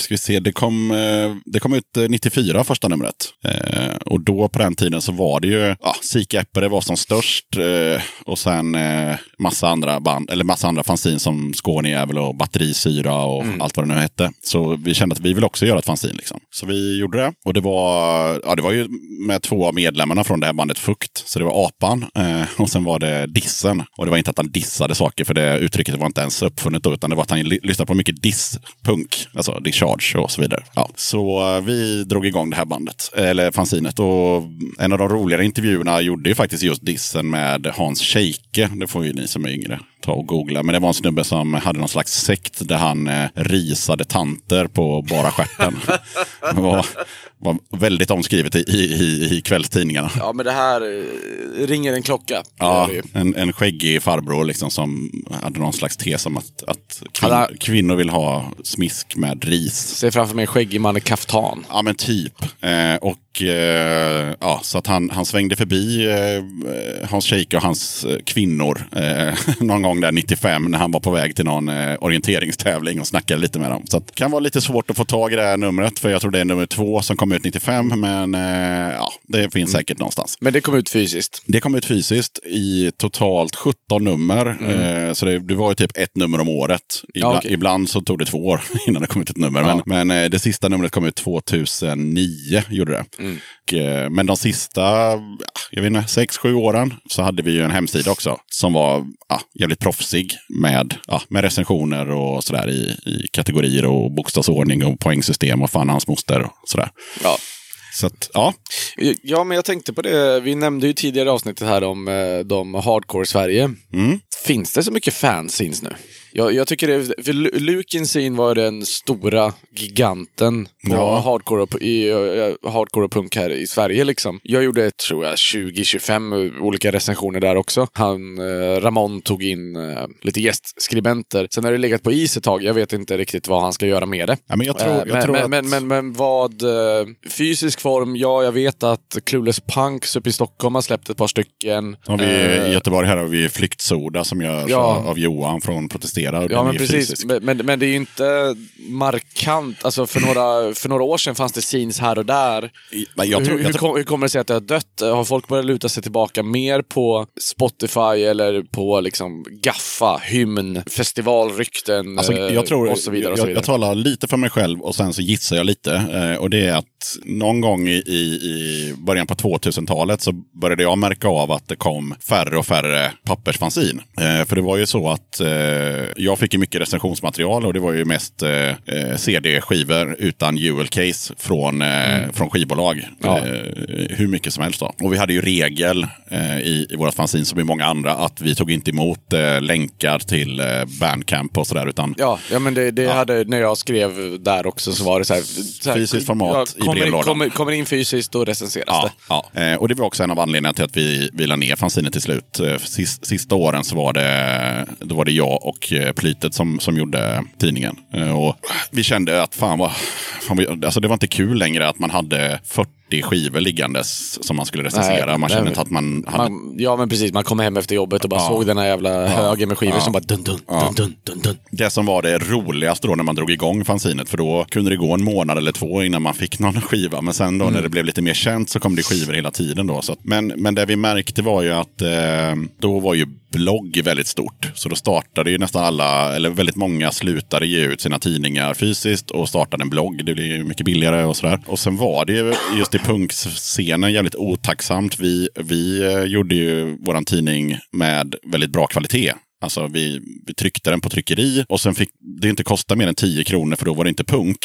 ska vi se, det kom, eh, det kom ut eh, 94, första numret. Eh, och då på den tiden så var det ju, ja, Sika Eppere var som störst. Eh, och sen eh, massa andra band, eller massa andra fanzin som Skånejävel och Batterisyra och allt vad det nu hette. Så vi kände att vi vill också göra ett fanzin. Liksom. Så vi gjorde det. Och det var, ja, det var ju med två av medlemmarna från det här bandet Fukt. Så det var Apan eh, och sen var det Dissen. Och det var inte att han dissade saker, för det uttrycket var inte ens uppfunnet då, utan det var att han ly- lyssnade på mycket diss-punk, alltså discharge och så vidare. Ja, så eh, vi drog igång det här bandet, eller fanzinet. Och en av de roligare intervjuerna gjorde ju faktiskt just dissen med Hans Scheike. Det får ju ni som är yngre ta och googla. Men det var en snubbe som hade någon slags sekt där han eh, risade tanter på bara stjärten. det var, var väldigt omskrivet i, i, i kvällstidningarna. Ja, men det här eh, ringer en klocka. Ja, en, en skäggig farbror liksom som hade någon slags tes om att, att kvin, Alla- kvinnor vill ha smisk med ris. Ser framför mig en skäggig man i kaftan. Ja men typ. Eh, och eh, ja, så att han, han svängde förbi eh, Hans Scheike och hans eh, kvinnor eh, någon gång där 95 när han var på väg till någon eh, orienteringstävling och snackade lite med dem. Så det kan vara lite svårt att få tag i det här numret för jag tror det är nummer två som kom ut 95 men eh, ja, det finns säkert någonstans. Men det kom ut fysiskt. Det kom ut fysiskt i totalt 17 nummer. Eh, så det, det var ju typ ett nummer om året. Ibla, Ja, okej. Ibland så tog det två år innan det kom ut ett nummer. Ja. Men, men eh, det sista numret kom ut 2009. Gjorde det. Och, eh, men de sista, ja, jag vet inte, sex, sju åren så hade vi ju en hemsida också. Som var ja, jävligt proffsig med, ja, med recensioner och sådär i, i kategorier och bokstavsordning och poängsystem och fan hans moster och sådär. Ja. Så att, ja. Ja, men jag tänkte på det. Vi nämnde ju tidigare avsnittet här om eh, de hardcore Sverige. Mm. Finns det så mycket fanzines nu? Jag, jag tycker det, för Lu- Lukinsin var den stora giganten på Ja. hardcore, och, i, eh, hardcore och punk här i Sverige. Liksom. Jag gjorde, tror jag, 20-25 olika recensioner där också. Han, eh, Ramon tog in eh, lite gästskribenter. Sen har det legat på is ett tag. Jag vet inte riktigt vad han ska göra med det. Ja, men jag tror, Eh, jag men, tror men, att... men, men, men vad... eh, fysisk form, ja, jag vet att Clueless Punks uppe i Stockholm har släppt ett par stycken. Har vi, Eh, I Göteborg här har vi Flyktsoda som görs Ja. av- av Johan från Protestera. Ja, Den men precis. Men, men, men det är ju inte markant. Alltså för några, för några år sedan fanns det scenes här och där. Men Jag tror, hur, jag tror, hur kommer det sig att det har dött? Har folk börjat luta sig tillbaka mer på Spotify eller på liksom Gaffa, hymn, festivalrykten alltså, eh, jag, tror och så vidare? Och jag, så vidare. jag talar lite för mig själv och sen så gissar jag lite. Eh, och det är att någon gång i, i, i början på 2000-talet så började jag märka av att det kom färre och färre pappersfanzin. Eh, för det var ju så att eh, jag fick ju mycket recensionsmaterial och det var ju mest eh, eh, CD-skivor utan jewel case från, eh, från skivbolag. Mm. Ja. Eh, hur mycket som helst. Då. Och vi hade ju regel eh, i, i vårt fanzin som i många andra att vi tog inte emot länkar till Bandcamp och sådär. Utan Ja, ja men det, det hade, när jag skrev där också så var det så här. Så här Fysiskt format i kommer, brevlådan. kommer, kommer in fysiskt, då recenseras Ja, det. ja. Och det var också en av anledningarna till att vi, vi la ner fanzinet till slut. Sist, sista åren så var det, då var det jag och Plytet som, som gjorde tidningen. Eh, och vi kände att fan vad, fan vad, alltså det var inte kul längre att man hade 40 skivor liggandes som man skulle recensera. Nej, man kände nej. inte att man hade... Man, ja men precis, man kom hem efter jobbet och bara Ja. såg den här jävla högen med skivor Ja. som bara dun dun, dun dun dun dun. Det som var det roligaste då när man drog igång fanzinet, för då kunde det gå en månad eller två innan man fick någon skiva. Men sen då Mm. när det blev lite mer känt så kom det skivor hela tiden. Då, så att, men, men det vi märkte var ju att eh, då var ju blogg väldigt stort. Så då startade ju nästan alla, eller väldigt många slutade ge ut sina tidningar fysiskt och startade en blogg. Det blev ju mycket billigare och sådär. Och sen var det ju just i punkscenen jävligt otacksamt. Vi, vi eh, gjorde ju vår tidning med väldigt bra kvalitet. Alltså vi, vi tryckte den på tryckeri och sen fick det inte kosta mer än 10 kronor för då var det inte punk.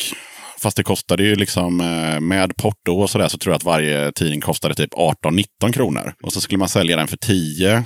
Fast det kostade ju liksom eh, med porto och sådär så tror jag att varje tidning kostade typ 18-19 kronor. Och så skulle man sälja den för 10.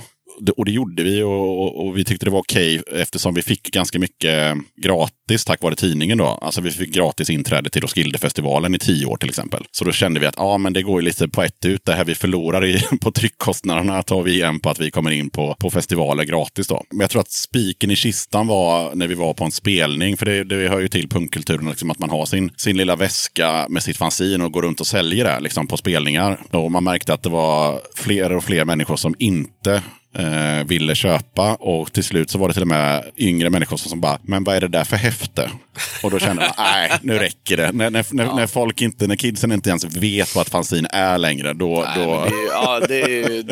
Och det gjorde vi och, och, och vi tyckte det var okej eftersom vi fick ganska mycket gratis tack vare tidningen. då. Alltså vi fick gratis inträde till Roskildefestivalen i tio år till exempel. Så då kände vi att ja, men det går ju lite på ett ut. Det här vi förlorar i, på tryckkostnaderna tar vi igen på att vi kommer in på, på festivaler gratis. då. Men jag tror att spiken i kistan var när vi var på en spelning. För det, det hör ju till punkkulturen liksom, att man har sin, sin lilla väska med sitt fanzin och går runt och säljer det liksom, på spelningar. Och man märkte att det var fler och fler människor som inte eh, ville köpa. Och till slut så var det till och med yngre människor som, som bara, men vad är det där för häfte? Och då kände man, nej, nu räcker det. När, när, när, när folk inte, när kidsen inte ens vet vad ett fanzin är längre, då... Nej, då... det, är, ja, det är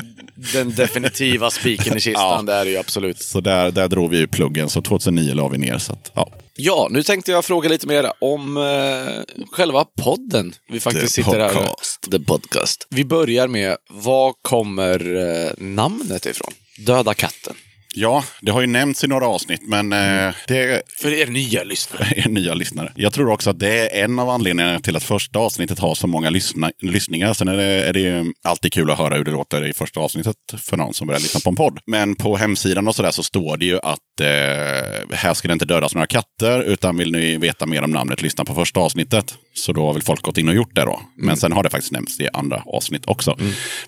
den definitiva spiken i kistan. Ja. Det är det ju absolut. Så där, där drog vi ju pluggen, så 2009 la vi ner. Så att, ja. Ja, nu tänkte jag fråga lite mer om eh, själva podden. Vi faktiskt The sitter här. podcast. The podcast. Vi börjar med, var kommer eh, namnet ifrån? Döda katten. Ja, det har ju nämnts i några avsnitt, men eh, det För er nya lyssnare. er nya lyssnare. Jag tror också att det är en av anledningarna till att första avsnittet har så många lyssna, lyssningar. Sen är det, är det ju alltid kul att höra hur det låter i första avsnittet för någon som börjar lyssna på en podd. Men på hemsidan och sådär så står det ju att eh, här ska det inte dödas några katter, utan vill ni veta mer om namnet, lyssna på första avsnittet. Så då har väl folk gått in och gjort det då. Men sen har det faktiskt nämnts i andra avsnitt också.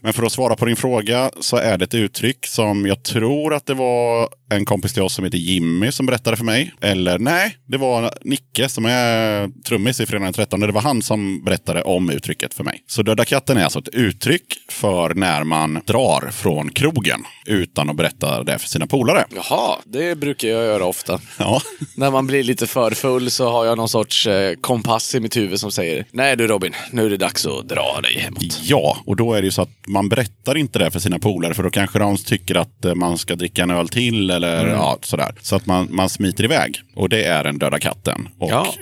Men för att svara på din fråga så är det ett uttryck som jag tror att det var en kompis till oss som heter Jimmy som berättade för mig. Eller nej, det var Nicke som är trummis i Fredagen den 13. Det var han som berättade om uttrycket för mig. Så Döda katten är alltså ett uttryck för när man drar från krogen utan att berätta det för sina polare. Jaha, det brukar jag göra ofta. Ja, När man blir lite för full så har jag någon sorts eh, kompass i mitt huvud som säger Nej du Robin, nu är det dags att dra dig hemåt. Ja, och då är det ju så att man berättar inte det för sina polare för då kanske de tycker att eh, man ska dricka en öl till eller ja, sådär. Så att man, man smiter iväg. Och det är den döda katten. Och Ja.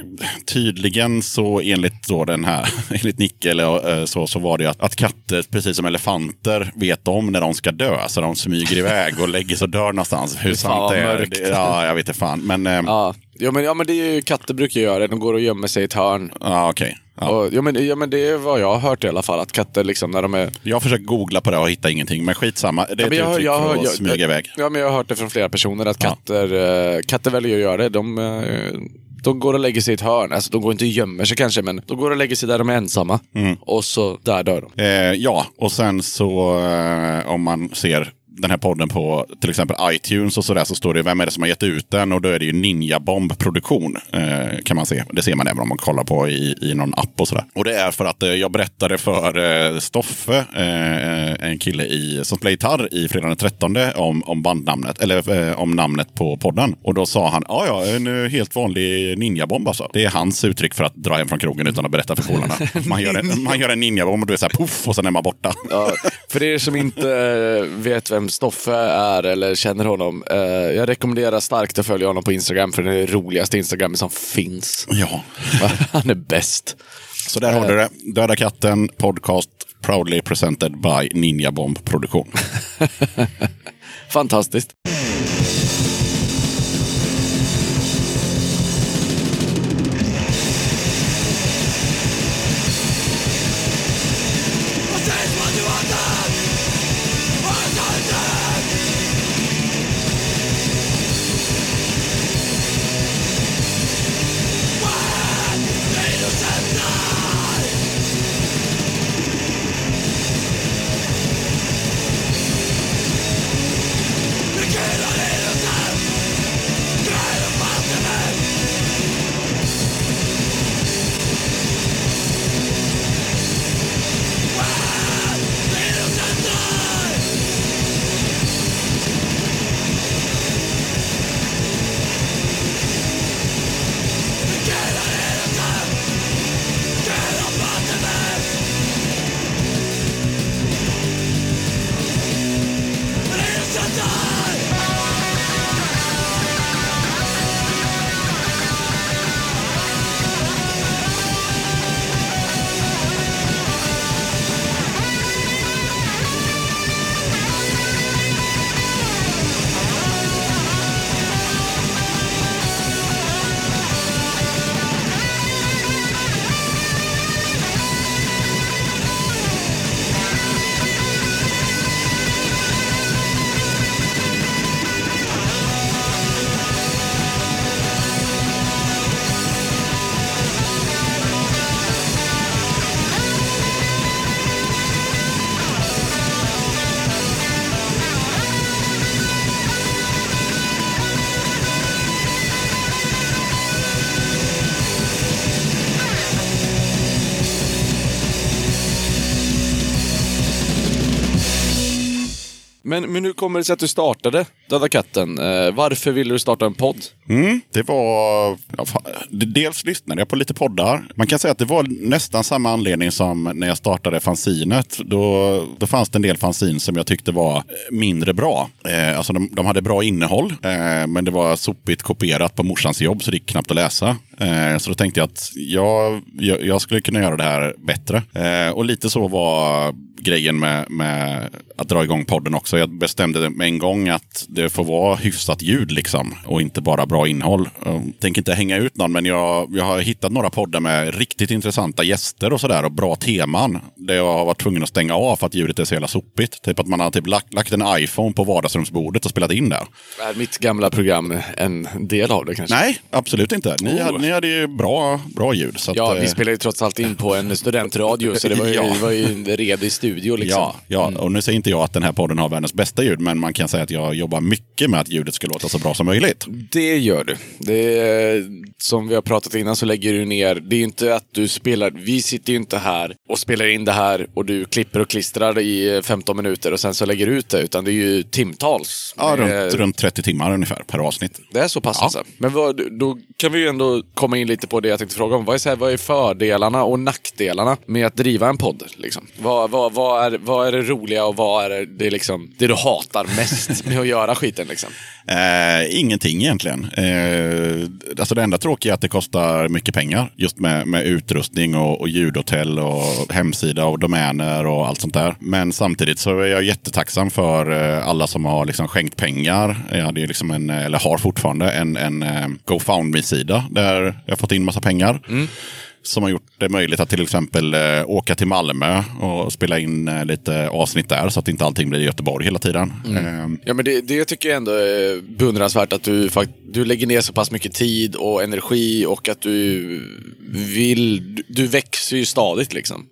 tydligen så enligt då den här, enligt Nicke eller eh, så, så var det ju att, att katter, precis som elefanter, vet om när de ska dö. Så de smyger iväg och lägger sig och dör någonstans. Hur sant det är, mörkt. ja, jag vet inte fan. Men, eh, ja, Ja, ja, men, ja men det är ju katter brukar göra. De går och gömmer sig i ett hörn. okej. Ja. Och, ja, men, ja men det är vad jag har hört i alla fall. Att katter liksom när de är... Jag har försökt googla på det och hitta ingenting, men skitsamma. Det är Ja, ett jag, uttryck jag, för att jag, smyga iväg. Ja, men jag har hört det från flera personer att Ja. katter, eh, katter väljer att göra det. De, eh, de går och lägger sig i ett hörn. Alltså, de går inte och gömmer sig kanske, men de går och lägger sig där de är ensamma. Mm. Och så där dör de. Eh, ja, och sen så eh, om man ser den här podden på till exempel iTunes och sådär så står det vem är det som har gett ut den och då är det ju Ninja Bomb Produktion eh, kan man se. Det ser man även om man kollar på i, i någon app och sådär. Och det är för att eh, jag berättade för eh, Stoffe, eh, en kille i, som spelar gitarr i Fredagen den 13 om, om bandnamnet, eller eh, om namnet på podden. Och då sa han, ja ja, en eh, helt vanlig ninjabomb alltså. Det är hans uttryck för att dra hem från krogen utan att berätta för polarna. Man gör en, man gör en ninjabomb och du är såhär poff och sen är man borta. Ja, för er som inte vet vem Stoffe är eller känner honom. Eh, jag rekommenderar starkt att följa honom på Instagram för det är det roligaste Instagrammet som finns. Ja, Han är bäst. så där har du det. Döda katten podcast proudly presented by Ninja Bomb Produktion. Fantastiskt. Men, men hur kommer det sig att du startade? Döda katten? Eh, varför ville du starta en podd? Mm, det var... Ja, dels lyssnade jag på lite poddar. Man kan säga att det var nästan samma anledning som när jag startade fanzinet. Då, då fanns det en del fanzin som jag tyckte var mindre bra. Eh, alltså de, de hade bra innehåll, eh, men det var sopigt kopierat på morsans jobb så det gick knappt att läsa. Eh, så då tänkte jag att jag, jag, jag skulle kunna göra det här bättre. Eh, och lite så var grejen med, med att dra igång podden också. Jag bestämde med en gång att det får vara hyfsat ljud liksom och inte bara bra innehåll. Jag tänker inte hänga ut någon, men jag, jag har hittat några poddar med riktigt intressanta gäster och sådär och bra teman. Där jag har varit tvungen att stänga av för att ljudet är så jävla sopigt. Typ att man har typ lagt, lagt en iPhone på vardagsrumsbordet och spelat in där. Är mitt gamla program en del av det kanske? Nej, absolut inte. Ni, Oh. hade, ni hade ju bra, bra ljud. Så att, Ja, vi eh, spelar ju trots allt in på en studentradio, så det var ju, Ja. var ju en redig studio liksom. Ja, ja. och nu säger inte jag att den här podden har världens bästa ljud, men man kan säga att jag jobbar mycket med att ljudet ska låta så bra som möjligt. Det gör du. Det är, som vi har pratat innan så lägger du ner, det är inte att du spelar, vi sitter ju inte här och spelar in det här och du klipper och klistrar i 15 minuter och sen så lägger du ut det, utan det är ju timtals. Ja, Det är- runt, runt 30 timmar ungefär per avsnitt. Det är så pass alltså. Men vad, då kan vi ju ändå komma in lite på det jag tänkte fråga om. Vad är, så här, vad är fördelarna och nackdelarna med att driva en podd? Liksom? Vad, vad, vad, är, vad är det roliga och vad är det, liksom, det du hatar mest med att göra skiten? Liksom? Eh, ingenting egentligen. Eh, alltså det enda tråkiga är att det kostar mycket pengar. Just med, med utrustning och, och ljudhotell och hemsida och domäner och allt sånt där. Men samtidigt så är jag jättetacksam för eh, alla som har liksom skänkt pengar. Jag hade ju liksom en, eller har fortfarande en, en eh, GoFundMe-sida där jag har fått in massa pengar. Som har gjort det möjligt att till exempel eh, åka till Malmö och spela in eh, lite avsnitt där. Så att inte allting blir i Göteborg hela tiden. Eh, Ja, men det, det tycker jag ändå är beundransvärt att du, fakt- du lägger ner så pass mycket tid och energi och att du vill, du- växer ju stadigt liksom.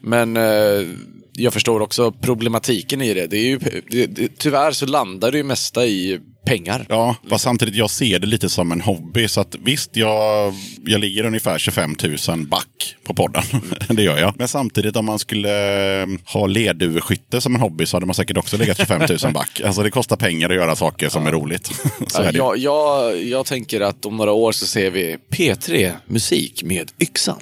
Men eh, jag förstår också problematiken i det. det, är ju, det, det tyvärr så landar det ju mesta i pengar. Ja, fast samtidigt jag ser det lite som en hobby. Så att visst, jag, jag ligger ungefär 25 000 back på podden. det gör jag. Men samtidigt om man skulle eh, ha ledduveskytte som en hobby så hade man säkert också legat 25 000 back. Alltså det kostar pengar att göra saker som är roligt. så är det. jag, jag, jag tänker att om några år så ser vi P3 Musik med yxan.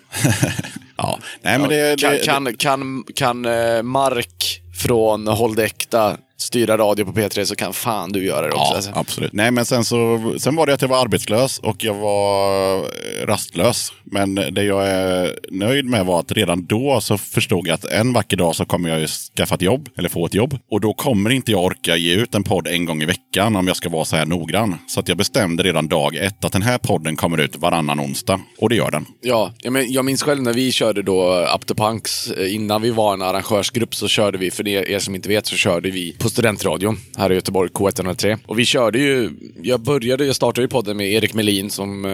Ja. Nej, men det, kan, det, kan, kan, kan eh, Mark från Håll äkta styra radio på P3 så kan fan du göra det också. Ja, alltså. absolut. Nej, men sen, så, sen var det att jag var arbetslös och jag var eh, rastlös. Men det jag är nöjd med var att redan då så förstod jag att en vacker dag så kommer jag ju skaffa ett jobb, eller få ett jobb. Och då kommer inte jag orka ge ut en podd en gång i veckan om jag ska vara så här noggrann. Så att jag bestämde redan dag ett att den här podden kommer ut varannan onsdag. Och det gör den. Ja, jag, men, jag minns själv när vi körde då Up to Punks, eh, innan vi var en arrangörsgrupp så körde vi, för er som inte vet, så körde vi på studentradion här i Göteborg, K103. Och vi körde ju, jag började, jag startade ju podden med Erik Melin som eh,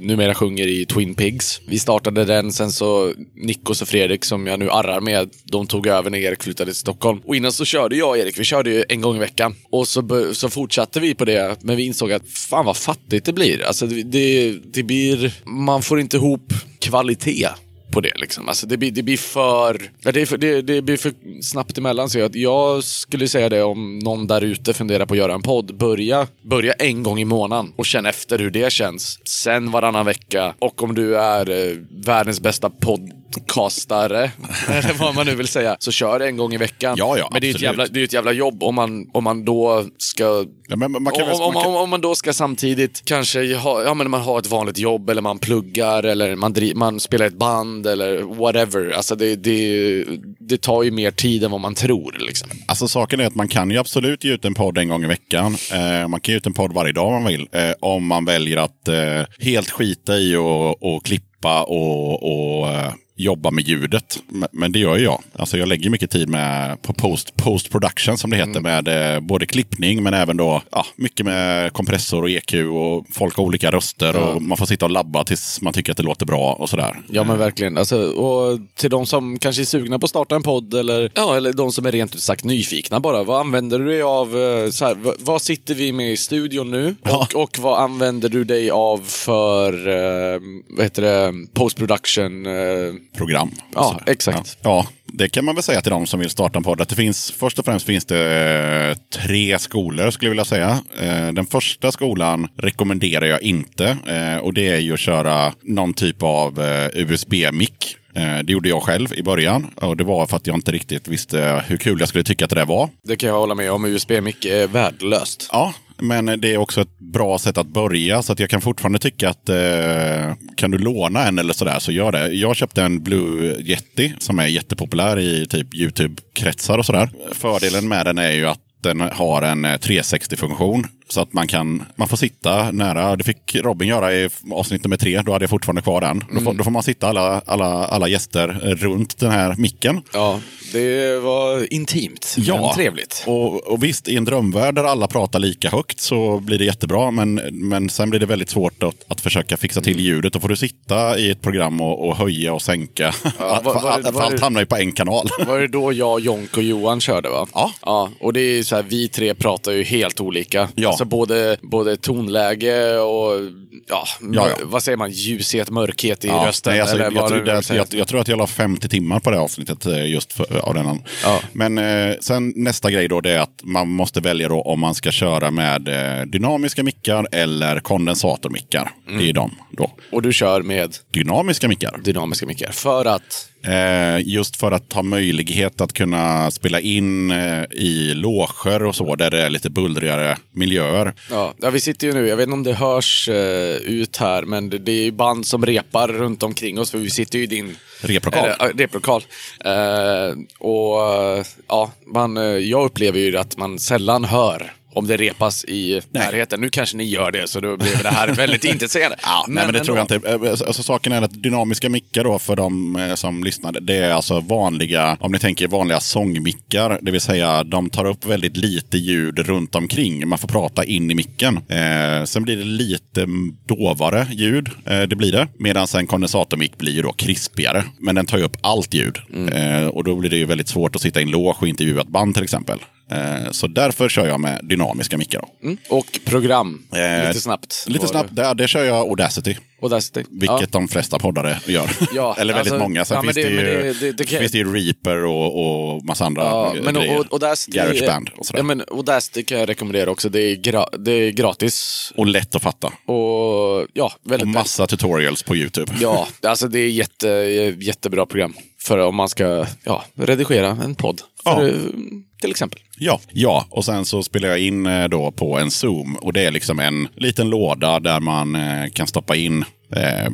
numera sjunger i Twin Pigs. Vi startade den, sen så Nikos och Fredrik som jag nu arrar med, de tog över när Erik flyttade till Stockholm. Och innan så körde jag och Erik, vi körde ju en gång i veckan. Och så, så fortsatte vi på det, men vi insåg att fan vad fattigt det blir. Alltså det, det, det blir, man får inte ihop kvalitet på det. Liksom. Alltså det, blir, det blir för... Det, är för det, det blir för snabbt emellan. Så jag, jag skulle säga det om någon där ute funderar på att göra en podd. Börja, börja en gång i månaden och känn efter hur det känns. Sen varannan vecka. Och om du är eh, världens bästa podd podcastare, eller vad man nu vill säga, så kör en gång i veckan. Ja, ja, Men det är ju ett absolut. jävla, det är ett jävla jobb om man, om man då ska Ja, man kan, om, om, man kan, om, om man då ska samtidigt kanske ha, ja, men man har ett vanligt jobb eller man pluggar eller man, dri- man spelar ett band eller whatever. Alltså det, det, det tar ju mer tid än vad man tror. Liksom. Alltså saken är att man kan ju absolut ge ut en podd en gång i veckan. Eh, man kan ge ut en podd varje dag om man vill. Eh, om man väljer att eh, helt skita i och, och klippa och, och eh, jobba med ljudet. Men, det gör ju jag. Alltså jag lägger mycket tid med, på post, post production som det heter. Med eh, både klippning men även då ja, mycket med kompressor och EQ och folk har olika röster. Och man får sitta och labba tills man tycker att det låter bra och sådär. Ja men verkligen. Alltså, och till de som kanske är sugna på att starta en podd eller, ja, eller de som är rent ut sagt nyfikna bara. Vad använder du dig av? eh, Så här, vad, vad sitter vi med i studion nu? Ja. Och, och vad använder du dig av för, eh, vad heter det, post production. Eh, program. Ja, exakt. Ja. det kan man väl säga till de som vill starta en podd. Att det finns, först och främst finns det eh, tre skolor skulle jag vilja säga. Eh, den första skolan rekommenderar jag inte. Eh, och det är ju att köra någon typ av USB-mick. Det gjorde jag själv i början. Och det var för att jag inte riktigt visste hur kul jag skulle tycka att det där var. det kan jag hålla med om. USB-mick är värdelöst. Ja, men det är också ett bra sätt att börja. Så att jag kan fortfarande tycka att eh, kan du låna en eller sådär så gör det. Jag köpte en Blue Yeti som är jättepopulär i typ YouTube-kretsar och sådär. Fördelen med den är ju att den har en eh, 360-funktion. Så att man kan man får sitta nära. Det fick Robin göra i avsnitt nummer tre. Då hade jag fortfarande kvar den. Då, får, då får man sitta alla, alla, alla gäster runt den här micken. Ja, det var intimt. Men trevligt. Och, och visst, i en drömvärld där alla pratar lika högt så blir det jättebra. Men, men sen blir det väldigt svårt att, att försöka fixa till ljudet. Då får du sitta i ett program och, och höja och sänka. Ja, var- var var allt det- hamnar ju på en kanal. Var det då jag, Jonk och Johan körde va? Ja. ja och det är så här, vi tre pratar ju helt olika. Ja. Alltså både, både tonläge och ja, Ja, ja. vad säger man, ljushet, mörkhet i Ja, rösten. nej, alltså, eller jag, tror, det jag, jag tror att jag la 50 timmar på det avsnittet eh, just för, av den. Ja. Men eh, sen nästa grej då det är att man måste välja då om man ska köra med eh, dynamiska mickar eller kondensatormickar. Mm. Det är de då. Och du kör med Dynamiska mickar. dynamiska mickar. För att, just för att ha möjlighet att kunna spela in eh, i loger och så, där det är lite bullrigare miljöer. ja, ja, vi sitter ju nu, jag vet inte om det hörs eh, ut här, men det, är ju band som repar runt omkring oss, för vi sitter ju i din Replokal. Ja, replokal. Eh, och eh, ja, man, eh, jag upplever ju att man sällan hör om det repas i närheten. Nu kanske ni gör det, så då blir det här väldigt intetsägande. Ja, nej, men det tror jag inte. Eh, Alltså, saken är att dynamiska mickar då för de eh, som lyssnar, det är alltså vanliga, om ni tänker vanliga sångmickar, det vill säga de tar upp väldigt lite ljud runt omkring. Man får prata in i micken. Eh, sen blir det lite mm, dovare ljud, eh, det blir det. Medan en kondensatormick blir ju då krispigare. Men den tar ju upp allt ljud. Eh, och då blir det ju väldigt svårt att sitta i en loge och intervjua ett band till exempel. Eh, så därför kör jag med dynamiska mickar. Mm. Och program, Eh, lite snabbt. Lite snabbt, där, det kör jag Audacity. Audacity. Vilket Ja. de flesta poddare gör. Ja, Eller väldigt alltså, många. Sen ja, finns, det, det- ju, det- det- det kan- finns det ju Reaper och, och massa andra Ja, eh, men grejer. och, Audacity, Garageband och sådär. ja, men Audacity kan jag rekommendera också. Det är, gra, det är gratis. Och lätt att fatta. Och ja, Och väldigt massa tutorials på YouTube. Ja, alltså det är jätte, jättebra program. För om man ska ja, redigera en podd. Ja. För, eh, Till exempel. Ja, ja, och sen så spelar jag in eh, då på en Zoom. Och det är liksom en liten låda där man eh, kan stoppa in eh,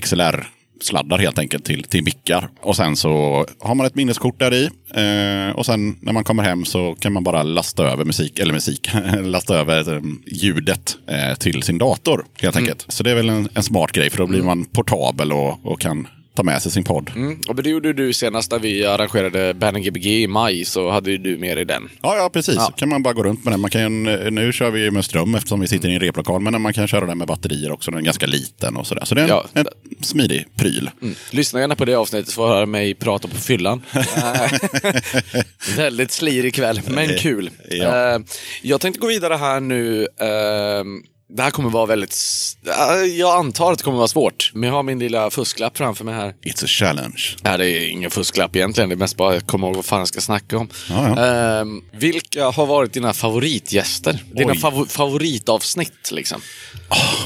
XLR-sladdar helt enkelt till, till mickar. Och sen så har man ett minneskort där i. Eh, och sen när man kommer hem så kan man bara lasta över musik, eller musik, lasta över ljudet eh, till sin dator helt enkelt. Så det är väl en, en smart grej för då blir man portabel och, och kan ta med sig sin podd. Mm. Och det gjorde du senast när vi arrangerade Banning Gbg i maj, så hade ju du med dig den. Ja, ja precis. Ja. kan man bara gå runt med den. Man kan, ju- nu kör vi med ström eftersom vi sitter i en replokal. Men man kan köra den med batterier också. Den är ganska liten och sådär. Så det är en, Ja. en smidig pryl. Mm. Lyssna gärna på det avsnittet för att höra mig prata på fyllan. Väldigt slirig kväll, men kul. Ja. Eh, jag tänkte gå vidare här nu. Det här kommer vara väldigt... eh, Jag antar att det kommer vara svårt, men jag har min lilla fusklapp framför mig här. It's a challenge. Nej, det är ingen fusklapp egentligen. Det är mest bara att komma ihåg vad fan jag ska snacka om. Ja, ja. Ehm, vilka har varit dina favoritgäster? Dina Oj. fav favoritavsnitt, liksom?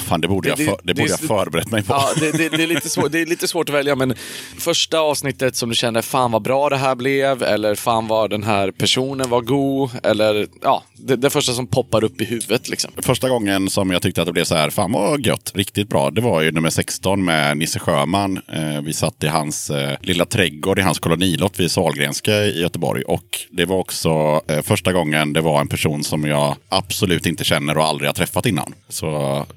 Fan, det borde, Det- jag, det- för, det borde det- jag förberett mig på. Ja, det, det, det, är lite svår, det är lite svårt att välja, men första avsnittet som du kände, fan vad bra det här blev, eller fan vad den här personen var god, eller ja, det, det första som poppar upp i huvudet liksom. Första gången som jag tyckte att det blev så här, fan vad gött, riktigt bra, det var ju nummer 16 med Nisse Sjöman. Eh, vi satt i hans eh, lilla trädgård i hans kolonilott vid Sahlgrenska i Göteborg. Och det var också eh, första gången det var en person som jag absolut inte känner och aldrig har träffat innan. Så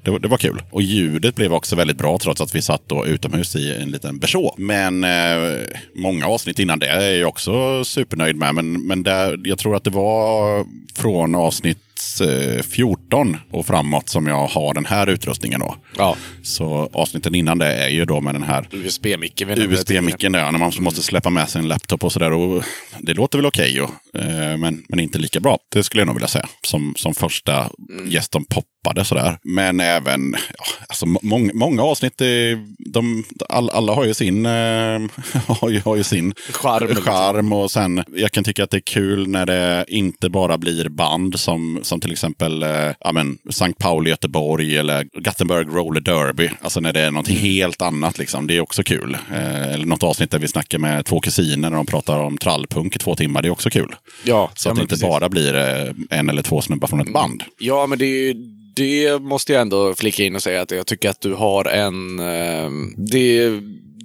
det, var- det var kul. Och ljudet blev också väldigt bra trots att vi satt då utomhus i en liten berså. Men eh, många avsnitt innan det är jag också supernöjd med. Men, men där, jag tror att det var från avsnitt 14 18 och framåt som jag har den här utrustningen då. Ja. Så avsnitten innan det är ju då med den här USB-micken. USB-micken där, när man måste släppa med sig en laptop och sådär. Det låter väl okej, okay, eh, men, men inte lika bra. Det skulle jag nog vilja säga. Som, som första gäst de poppade sådär. Men även, ja, alltså många, många avsnitt, de, all, alla har ju sin, eh, har ju, har ju sin Charm. charm. Och sen, jag kan tycka att det är kul när det inte bara blir band som, som till exempel eh, ja, men, St. Pauli, Göteborg eller Gothenburg Roller Derby. Alltså när det är något helt annat. Liksom. Det är också kul. Eh, eller något avsnitt där vi snackar med två kusiner när de pratar om trallpunk i två timmar. Det är också kul. Ja, Så ja, att det inte precis. bara blir eh, en eller två snubbar från ett band. Ja, men det är ju det måste jag ändå flika in och säga att jag tycker att du har en... Eh, det,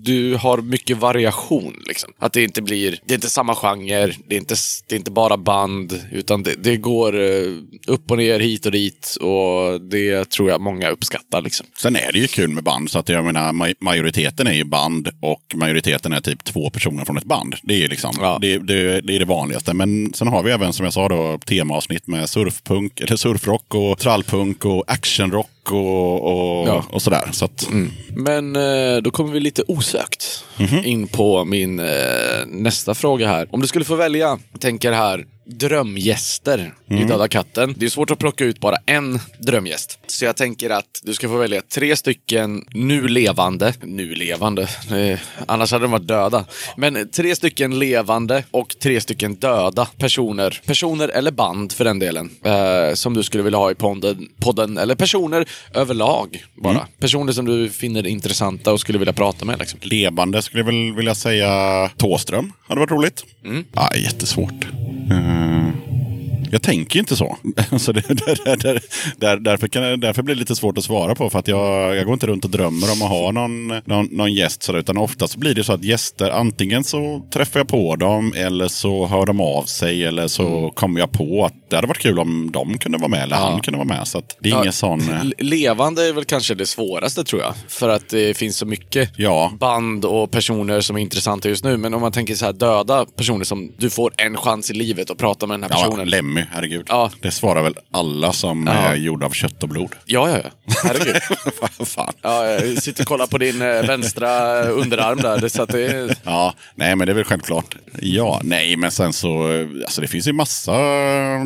du har mycket variation. Liksom. Att det inte blir... Det är inte samma genre, det är inte, det är inte bara band, utan det, det går eh, upp och ner, hit och dit. Och det tror jag många uppskattar. Liksom. Sen är det ju kul med band. Så att jag menar, maj- majoriteten är ju band och majoriteten är typ två personer från ett band. Det är ju liksom, Ja. det, det, det är det vanligaste. Men sen har vi även, som jag sa då, temaavsnitt med surfpunk, eller surfrock och trallpunk och actionrock och, och, Ja. och sådär. Så att, Men eh, då kommer vi lite osökt in på min eh, nästa fråga här. Om du skulle få välja, tänker här, drömgäster i Döda katten. Det är svårt att plocka ut bara en drömgäst. Så jag tänker att du ska få välja tre stycken nu levande, nu levande, eh, annars hade de varit döda. Men tre stycken levande och tre stycken döda personer. Personer eller band för den delen. Eh, som du skulle vilja ha i podden, podden eller personer överlag bara. Personer som du finner intressanta och skulle vilja prata med. Liksom. levande skulle jag väl vilja säga Tåström. Hade varit roligt. Ja, jättesvårt. Eh, jag tänker inte så. så det, där, där, där, därför, kan, därför blir det lite svårt att svara på. För att jag, jag går inte runt och drömmer om att ha någon, någon, någon gäst. Sådär, utan oftast blir det så att gäster, antingen så träffar jag på dem eller så hör de av sig. Eller så kommer jag på att det hade varit kul om de kunde vara med. Eller Ja. han kunde vara med. Så att det är Ja, ingen sån... Levande är väl kanske det svåraste tror jag. För att det finns så mycket Ja. band och personer som är intressanta just nu. Men om man tänker så här döda personer som du får en chans i livet att prata med den här Ja, personen. Lemmy, herregud. Ja. Det svarar väl alla som Ja. är gjorda av kött och blod. Ja, ja, ja. Herregud. Fan. Ja, jag sitter och kollar på din eh, vänstra underarm där. Det, så det. Ja, nej men det är väl självklart. Ja, nej men sen så, eh, alltså det finns ju massa eh,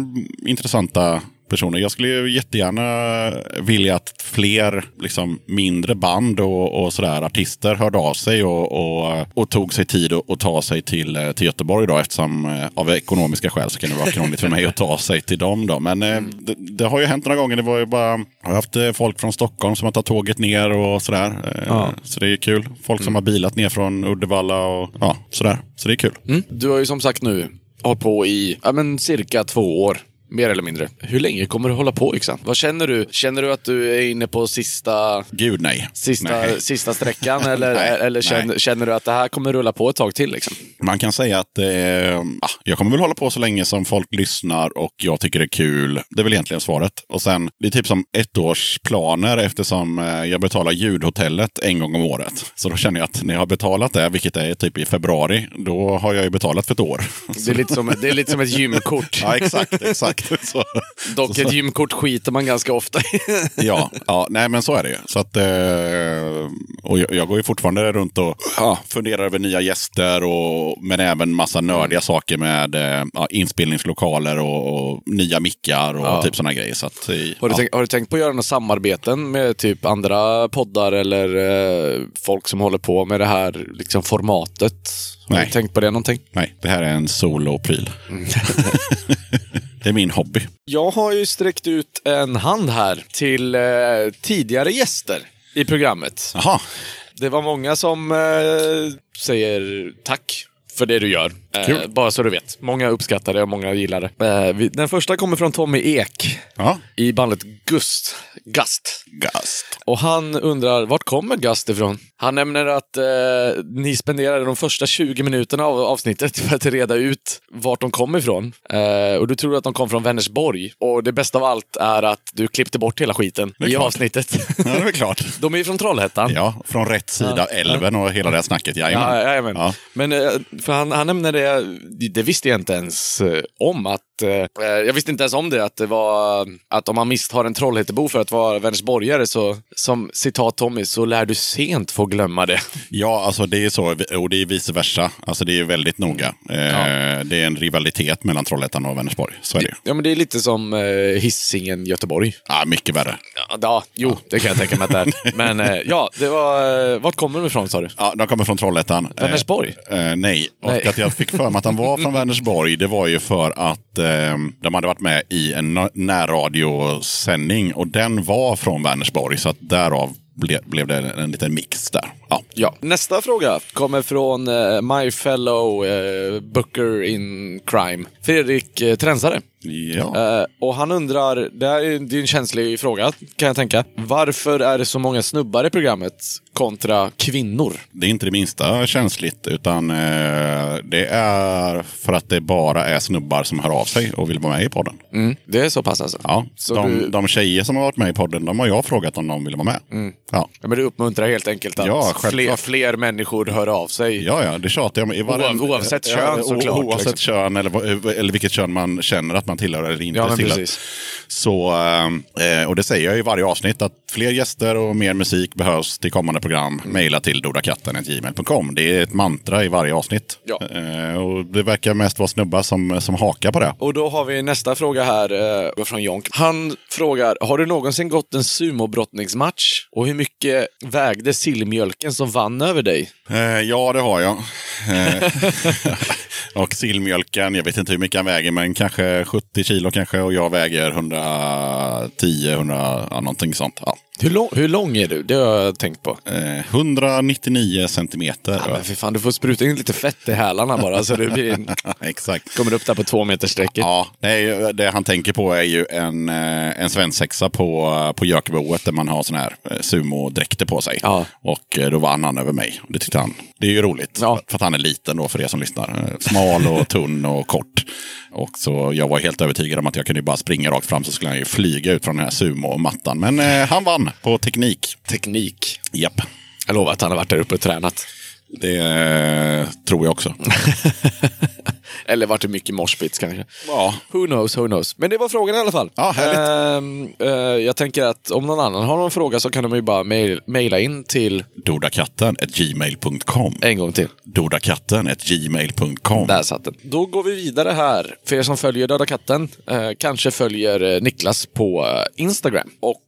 intressanta personer. Jag skulle ju jättegärna vilja att fler liksom, mindre band och, och sådär artister hörde av sig och, och, och tog sig tid att ta sig till, eh, till Göteborg då eftersom eh, av ekonomiska skäl så kan det vara krångligt för mig att ta sig till dem då. Men eh, det, det har ju hänt några gånger. Det var ju bara, jag har haft folk från Stockholm som har tagit tåget ner och sådär. Ja. Så det är kul. Folk som har bilat ner från Uddevalla och ja, sådär. Så det är kul. Mm. Du har ju som sagt nu hållit på i ja, men cirka två år. Mer eller mindre. Hur länge kommer du hålla på Yxan? Vad känner du? Känner du att du är inne på sista, Gud nej. sista, nej. sista sträckan? eller Nej, eller känner, nej. känner du att det här kommer rulla på ett tag till? Liksom? Man kan säga att eh, ah, jag kommer väl hålla på så länge som folk lyssnar och jag tycker det är kul. Det är väl egentligen svaret. Och sen, det är typ som ettårsplaner eftersom eh, jag betalar ljudhotellet en gång om året. Så då känner jag att när jag har betalat det, vilket är typ i februari, då har jag ju betalat för ett år. Det är lite som, det är lite som ett gymkort. Ja, exakt, exakt. Så, Dock ett gymkort skiter man ganska ofta i. ja, ja, nej men så är det ju. Så att, eh, och jag, jag går ju fortfarande runt och ja, funderar över nya gäster, och, men även massa nördiga saker med eh, ja, inspelningslokaler och, och nya mickar och Ja. typ sådana grejer. Så att, eh, Har du, tänkt, har du tänkt på att göra några samarbeten med typ andra poddar eller eh, folk som håller på med det här liksom, formatet? Har Nej. du tänkt på det någonting? Nej, det här är en solopryl. det är min hobby. Jag har ju sträckt ut en hand här till eh, tidigare gäster i programmet. Jaha, Det var många som eh, säger tack för det du gör. Eh, bara så du vet. Många uppskattar det och många gillar det. Eh, vi, den första kommer från Tommy Ek ja. i bandet Gust. Gust. Gast. Och han undrar, vart kommer Gust ifrån? Han nämner att eh, ni spenderade de första 20 minuterna av avsnittet för att reda ut vart de kom ifrån. Eh, och du tror att de kom från Vänersborg. Och det bästa av allt är att du klippte bort hela skiten i klart. avsnittet. Ja, det är väl klart. de är ju från Trollhättan. Ja, från rätt sida älven och hela det här snacket. Jajamän. Ja, jajamän. Ja. Men eh, för han, han nämnde det, det visste jag inte ens eh, om, att eh, jag visste inte ens om det, att det var att om man misstar en Trollhättebo för att vara Vänersborgare så, som citat Tommy, så lär du sent få glömma det. Ja, alltså det är så. Och det är vice versa. Alltså det är väldigt noga. Eh, Det är en rivalitet mellan Trollhättan och Vänersborg. Så är det. Ja, men det är lite som eh, Hisingen Göteborg. Ja, mycket värre. Ja, ja, jo, det kan jag tänka mig att det är. Men eh, ja, det var... Eh, vart kommer de ifrån sa du? Ja, de kommer från Trollhättan. Eh, Vänersborg? Eh, nej, och Nej. att jag fick för mig att han var från Vänersborg, det var ju för att eh, de hade varit med i en närradiosändning och den var från Vänersborg, så att därav ble, blev det en liten mix där. Ja. Ja. Nästa fråga kommer från eh, my fellow eh, booker in crime, Fredrik eh, Tränsare. Ja. Eh, och han undrar, det här är, det är en känslig fråga kan jag tänka. Varför är det så många snubbar i programmet kontra kvinnor? Det är inte det minsta känsligt, utan eh, det är för att det bara är snubbar som hör av sig och vill vara med i podden. Mm, det är så pass alltså? Ja, Så de, du- de tjejer som har varit med i podden, de har jag frågat om de vill vara med. Ja. Ja, men du uppmuntrar helt enkelt att Ja, självklart. fler, fler människor hör av sig. Ja, ja, det tjatar jag om. Oav- oavsett kön, Ja, såklart, Oavsett liksom. kön eller, eller vilket kön man känner att man tillhör eller inte Ja, men tillhör. precis. Så, eh, och det säger jag i varje avsnitt att fler gäster och mer musik behövs till kommande program. Mm. Mejla till dodakatten.gmail.com. Det är ett mantra i varje avsnitt. Ja. Eh, och det verkar mest vara snubbar som, som hakar på det. Och då har vi nästa fråga här eh, från Jonk. Han frågar, har du någonsin gått en sumobrottningsmatch? Och hur mycket vägde sillmjölken som vann över dig? Eh, ja, det har jag. Eh, och sillmjölken, jag vet inte hur mycket han väger, men kanske 70 kilo kanske. Och jag väger 110, 100, ja, någonting sånt. Ja. Hur, lång, hur lång är du? Det har jag tänkt på. Eh, 199 centimeter. Ja, men för fan, du får spruta in lite fett i hälarna bara så det blir, Exakt. kommer upp där på två meter strecket. Ja, nej, det han tänker på är ju en, eh, en svensexa på, på Jökeboet där man har sån här eh, sumodräkter på sig. Ja. Och eh, då vann han över mig. Det tyckte han. Det är ju roligt. Ja. För att han är liten då för er som lyssnar. Smal och tunn och kort. Och så jag var helt övertygad om att jag kunde bara springa rakt fram så skulle han ju flyga ut från den här sumo-mattan. Men eh, han vann på teknik. Teknik. Japp. Jag lovar att han har varit där uppe och tränat. Det eh, tror jag också. Eller varit det mycket moshpits kanske. Ja. Who knows, who knows. Men det var frågan i alla fall. Ja, härligt. Eh, jag tänker att om någon annan har någon fråga så kan de ju bara mail, mejla in till Dodakatten gmail.com. en gång till. Dodakatten gmail.com. Där satt den. Då går vi vidare här. För er som följer Döda katten eh, kanske följer Niklas på Instagram. Och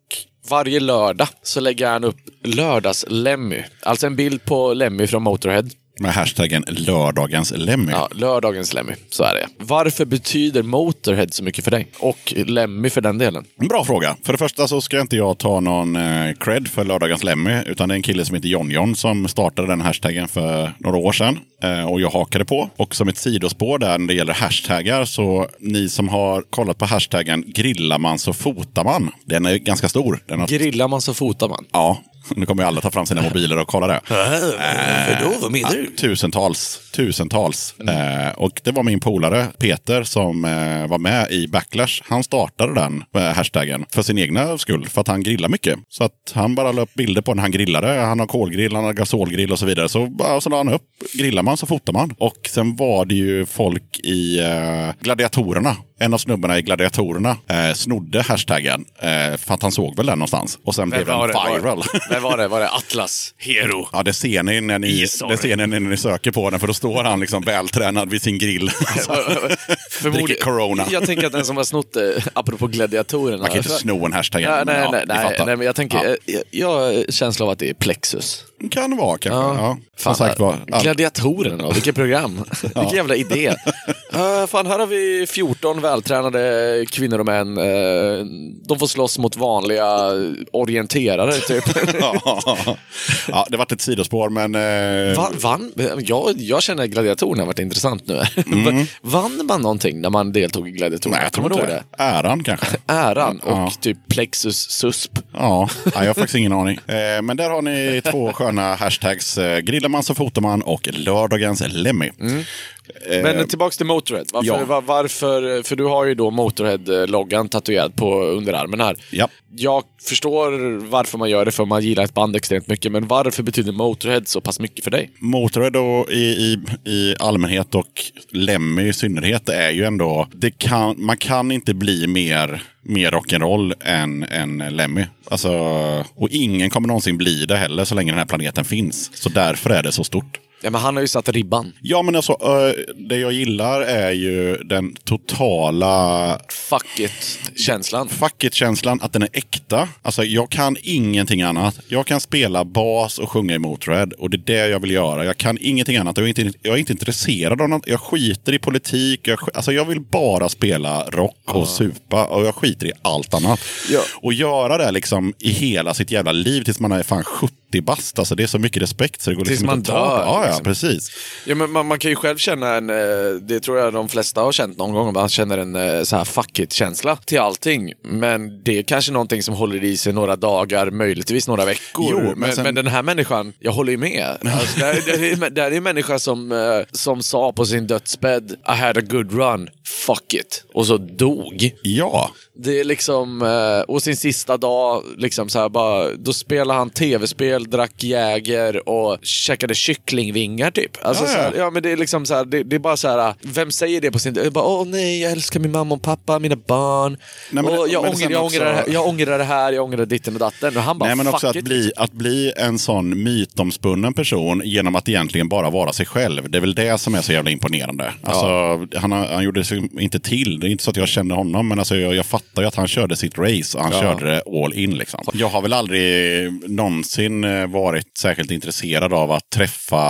varje lördag så lägger han upp lördags-Lemmy. Alltså en bild på Lemmy från Motorhead. Med hashtaggen lördagens Lemmy. Ja, lördagens Lemmy. Så är det. Varför betyder Motorhead så mycket för dig? Och Lemmy för den delen. En bra fråga. För det första så ska inte jag ta någon eh, cred för lördagens Lemmy. Utan det är en kille som heter John John som startade den hashtaggen för några år sedan. Eh, och jag hakade på. Och som ett sidospår där när det gäller hashtaggar så ni som har kollat på hashtaggen grillar man så fotar man. Den är ganska stor. Den har, Grillar man så fotar man. ja, nu kommer ju alla ta fram sina mobiler och kolla det. Varför då? Vad menar Ja, tusentals. Tusentals. Eh, och det var min polare Peter som eh, var med i Backlash. Han startade den eh, hashtaggen för sin egna skull. För att han grillar mycket. Så att han bara la upp bilder på när han grillade. Han har kolgrill, han har gasolgrill och så vidare. Så bara så la han upp. Grillar man så fotar man. Och sen var det ju folk i eh, Gladiatorerna. En av snubbarna i Gladiatorerna eh, snodde hashtaggen. Eh, för att han såg väl den någonstans. Och sen blev den var det? Men var det? Var det Atlas Hero? Ja, det ser ni när ni, det ser ni när ni söker på den, för då står han liksom vältränad vid sin grill. Dricker Corona. Jag tänker att den som har snott det, apropå gladiatorerna. Man kan inte sno en hashtag. Nej, nej, ja, nej, nej, men jag tänker, Ja. jag, jag har känsla av att det är Plexus. Kan vara kanske. Ja. Fan, Som sagt var. all- Gladiatorerna vilket program. Vilken jävla idé. Uh, fan, här har vi 14 vältränade kvinnor och män. Eh, de får slåss mot vanliga orienterare, typ. Ja. ja, det vart ett sidospår, men... Eh, Va, vann? Jag, jag känner att gladiatorerna har varit intressant nu. Vann man någonting när man deltog i gladiatorerna? nej, jag tror inte det? Äran kanske. Äran och Ja. typ Plexus susp. Ja, nej, jag har faktiskt ingen aning. Eh, men där har ni två sköna hashtags. Eh, grillar man så fotar man och lördagens Lemmy. Men tillbaks till Motorhead. Varför, ja. va- varför, för du har ju då Motorhead-loggan tatuerad på underarmen här. Ja. Jag förstår varför man gör det, för man gillar ett band extremt mycket. Men varför betyder Motorhead så pass mycket för dig? Motorhead då i, i, i allmänhet och Lemmy i synnerhet är ju ändå... Det kan, man kan inte bli mer, mer rock'n'roll än, än Lemmy. Alltså, och ingen kommer någonsin bli det heller så länge den här planeten finns. Så därför är det så stort. Ja, men han har ju satt ribban. Ja, men alltså, det jag gillar är ju den totala Fuck it-känslan. fuck it-känslan, att den är äkta. Alltså, jag kan ingenting annat. Jag kan spela bas och sjunga i Motörhead och det är det jag vill göra. Jag kan ingenting annat. Jag är inte, jag är inte intresserad av något. Jag skiter i politik. Jag, alltså, jag vill bara spela rock och supa och jag skiter i allt annat. Ja. Och göra det liksom i hela sitt jävla liv tills man är fan 70 bast. Alltså, det är så mycket respekt så det går Tills liksom man inte att ta. dör, Ja, ja, liksom. precis. Ja, men man, man kan ju själv känna en, eh, det tror jag de flesta har känt någon gång, man känner en eh, så här fuck it-känsla till allting. Men det är kanske någonting som håller i sig några dagar, möjligtvis några veckor. Jo, men men, sen- men den här människan, jag håller ju med. Alltså, det, här, det, är, det här är en människa som, eh, som sa på sin dödsbädd, I had a good run, fuck it. Och så dog. Ja. Det är liksom, och sin sista dag, liksom så här bara, då spelade han tv-spel, drack Jäger och käkade kycklingvingar typ. Alltså, Ja, Så här, ja. ja men det är liksom så här, det, det är bara så här, vem säger det på sin död? Bara, Åh nej, jag älskar min mamma och pappa, mina barn. Nej, men- och jag, men ångrar, jag, också- ångrar, det här- jag ångrar det här, jag ångrar ditten och datten. Och han bara, Nej, men också att it. bli, att bli en sån mytomspunnen person genom att egentligen bara vara sig själv. Det är väl det som är så jävla imponerande. Alltså, han, har- han gjorde sig inte till. Det är inte så att jag känner honom, men alltså, jag, jag fattar ju att han körde sitt race och han Ja. körde det all in. Liksom. Jag har väl aldrig någonsin varit särskilt intresserad av att träffa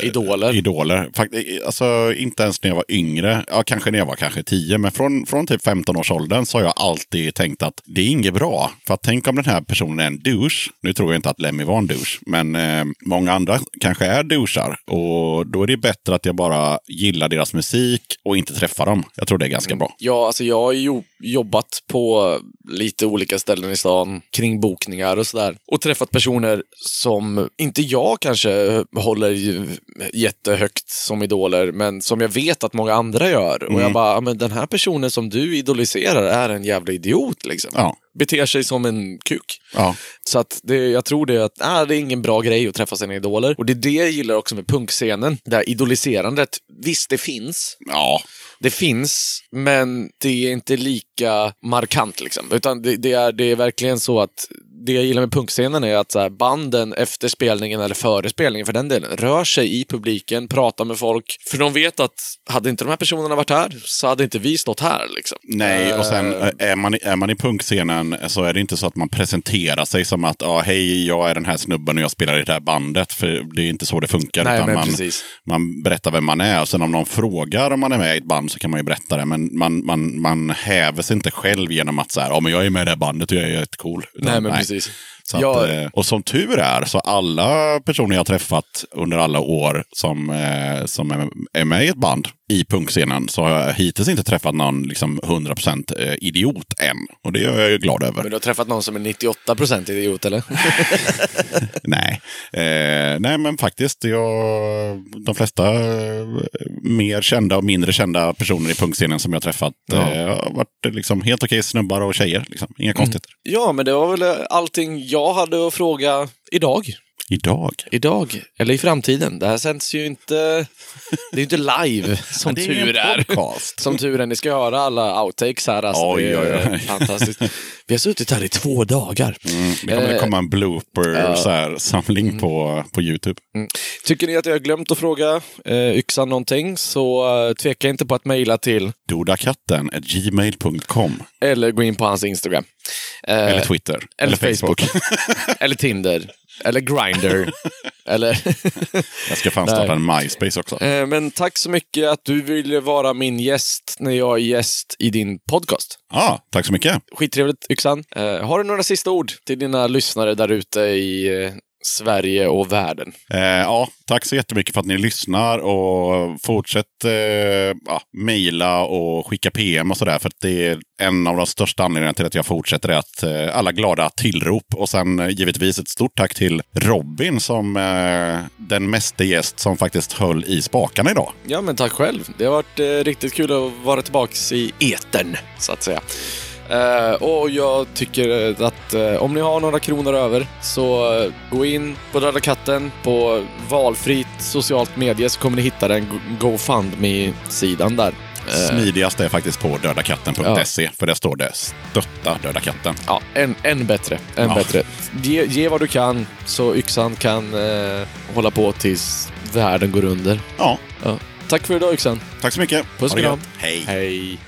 eh, Idoler. idoler. Fakt- Alltså, inte ens när jag var yngre. Ja, kanske när jag var kanske 10. Men från, från typ 15-årsåldern så har jag alltid tänkt att det är inget bra. För att tänk om den här personen är en douche. Nu tror jag inte att Lemmy var en douche. Men eh, många andra kanske är douchar. Och då är det bättre att jag bara gillar deras musik och inte träffar dem. Jag tror det är ganska bra. Ja, alltså jag har ju jobbat på lite olika ställen i stan kring bokningar och sådär. Och träffat personer som inte jag kanske håller jättehögt som idoler, men som jag vet att många andra gör. Och jag bara, "Ja, men den här personen som du idoliserar är en jävla idiot liksom. Ja. Beter sig som en kuk. Ja. Så att det, jag tror det att äh, det är ingen bra grej att träffa sina idoler. Och det är det jag gillar också med punkscenen. Det här idoliserandet. Visst, det finns. Ja. Det finns, men det är inte lika markant. Liksom. Utan det, det, är, det är verkligen så att det jag gillar med punkscenen är att så här, banden efter spelningen, eller före spelningen för den delen, rör sig i publiken, pratar med folk. För de vet att hade inte de här personerna varit här så hade inte vi stått här. Liksom. Nej, och sen Eh, eh, är man, är man i punkscenen så är det inte så att man presenterar sig som att ah, hej, jag är den här snubben och jag spelar i det här bandet. För det är inte så det funkar. Nej, utan man, precis. man berättar vem man är. Och sen om någon frågar om man är med i ett band så kan man ju berätta det. Men man, man, man häver sig inte själv genom att säga ah, men jag är med i det här bandet och jag är jättecool. Nej, men precis. Så att, Ja. eh, och som tur är så alla personer jag har träffat under alla år som, eh, som är med i ett band i punkscenen så har jag hittills inte träffat någon liksom 100% eh, idiot än. Och det är jag ju glad över. Men du har träffat någon som är 98% idiot, eller? Nej. Eh, nej, men faktiskt. Jag, de flesta eh, mer kända och mindre kända personer i punkscenen som jag träffat Ja. eh, har varit liksom, helt okej snubbar och tjejer. Liksom. Inga konstigheter. ja, men det var väl allting jag hade att fråga idag. Idag. Idag, eller i framtiden. Det här sänds ju inte... Det är ju inte live, som det är tur en är. podcast. Som tur är. Ni ska höra alla outtakes här. Alltså, Oj, det är oj, oj. fantastiskt. Vi har suttit här i två dagar. Mm, det kommer Eh, komma en blooper så här, samling på, på YouTube. Tycker ni att jag har glömt att fråga eh, Yxan någonting så eh, tveka inte på att mejla till Dodakatten gmail.com. eller gå in på hans Instagram. Eh, Eller Twitter. eller Facebook. eller Tinder. Eller Grindr. eller... Jag ska fan starta en MySpace också. Eh, Men tack så mycket att du ville vara min gäst när jag är gäst i din podcast. Ja, tack så mycket. Skittrevligt Yxan. Eh, har du några sista ord till dina lyssnare där ute i, eh, Sverige och världen. Eh, ja, tack så jättemycket för att ni lyssnar och fortsätt eh, ja, mejla och skicka PM och sådär. För att det är en av de största anledningarna till att jag fortsätter är att eh, alla glada tillrop. Och sen eh, givetvis ett stort tack till Robin som eh, den meste gäst som faktiskt höll i spakarna idag. Ja, men tack själv. Det har varit eh, riktigt kul att vara tillbaka i etern, så att säga. Eh, och jag tycker att eh, om ni har några kronor över så eh, gå in på Döda katten på valfritt socialt medie så kommer ni hitta den Go- GoFundMe-sidan där. Eh, Smidigast är faktiskt på dödakatten.se för där står det stötta Döda katten. Ja, än, än bättre. Än Ja. bättre. Ge, ge vad du kan så yxan kan eh, hålla på tills världen går under. Ja, Ja. Tack för idag yxan. tack så mycket. Puss och kram. Hej. Hej.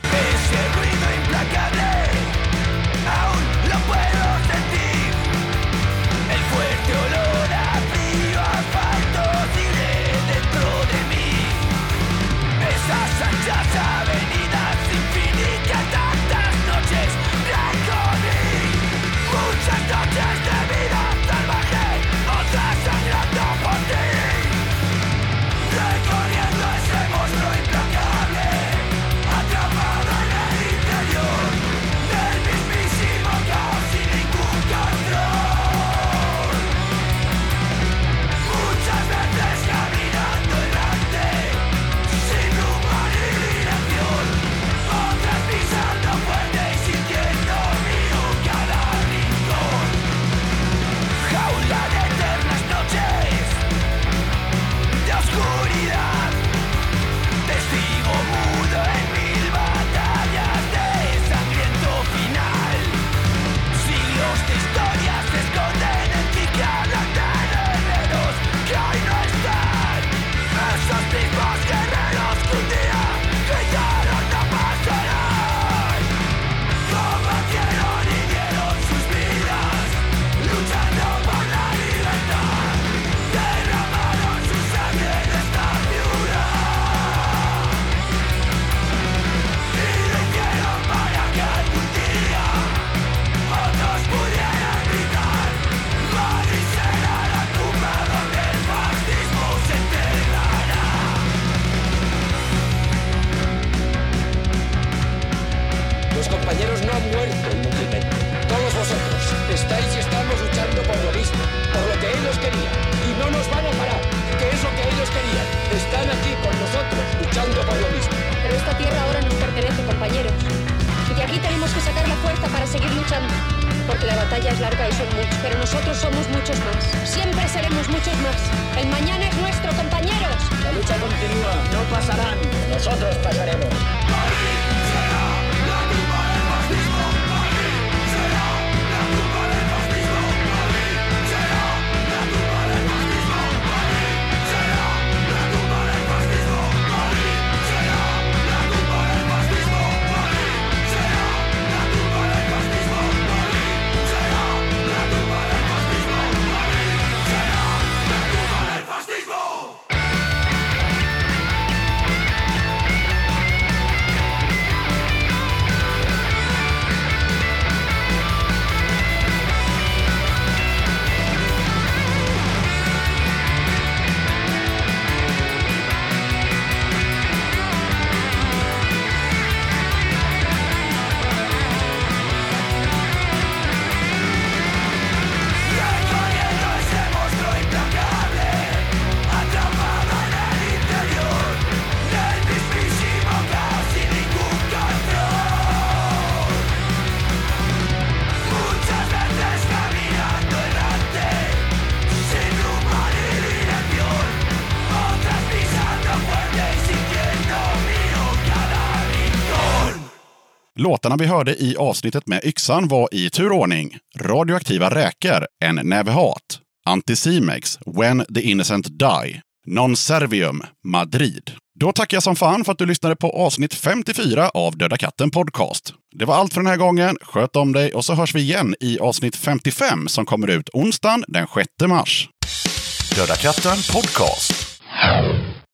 Låtarna vi hörde i avsnittet med Yxan var i turordning Radioaktiva räkor, En näve hat, Anticimex, When the Innocent Die, Non Servium, Madrid. Då tackar jag som fan för att du lyssnade på avsnitt 54 av Döda katten Podcast. Det var allt för den här gången. Sköt om dig och så hörs vi igen i avsnitt 55 som kommer ut onsdagen den 6 mars. Döda katten Podcast.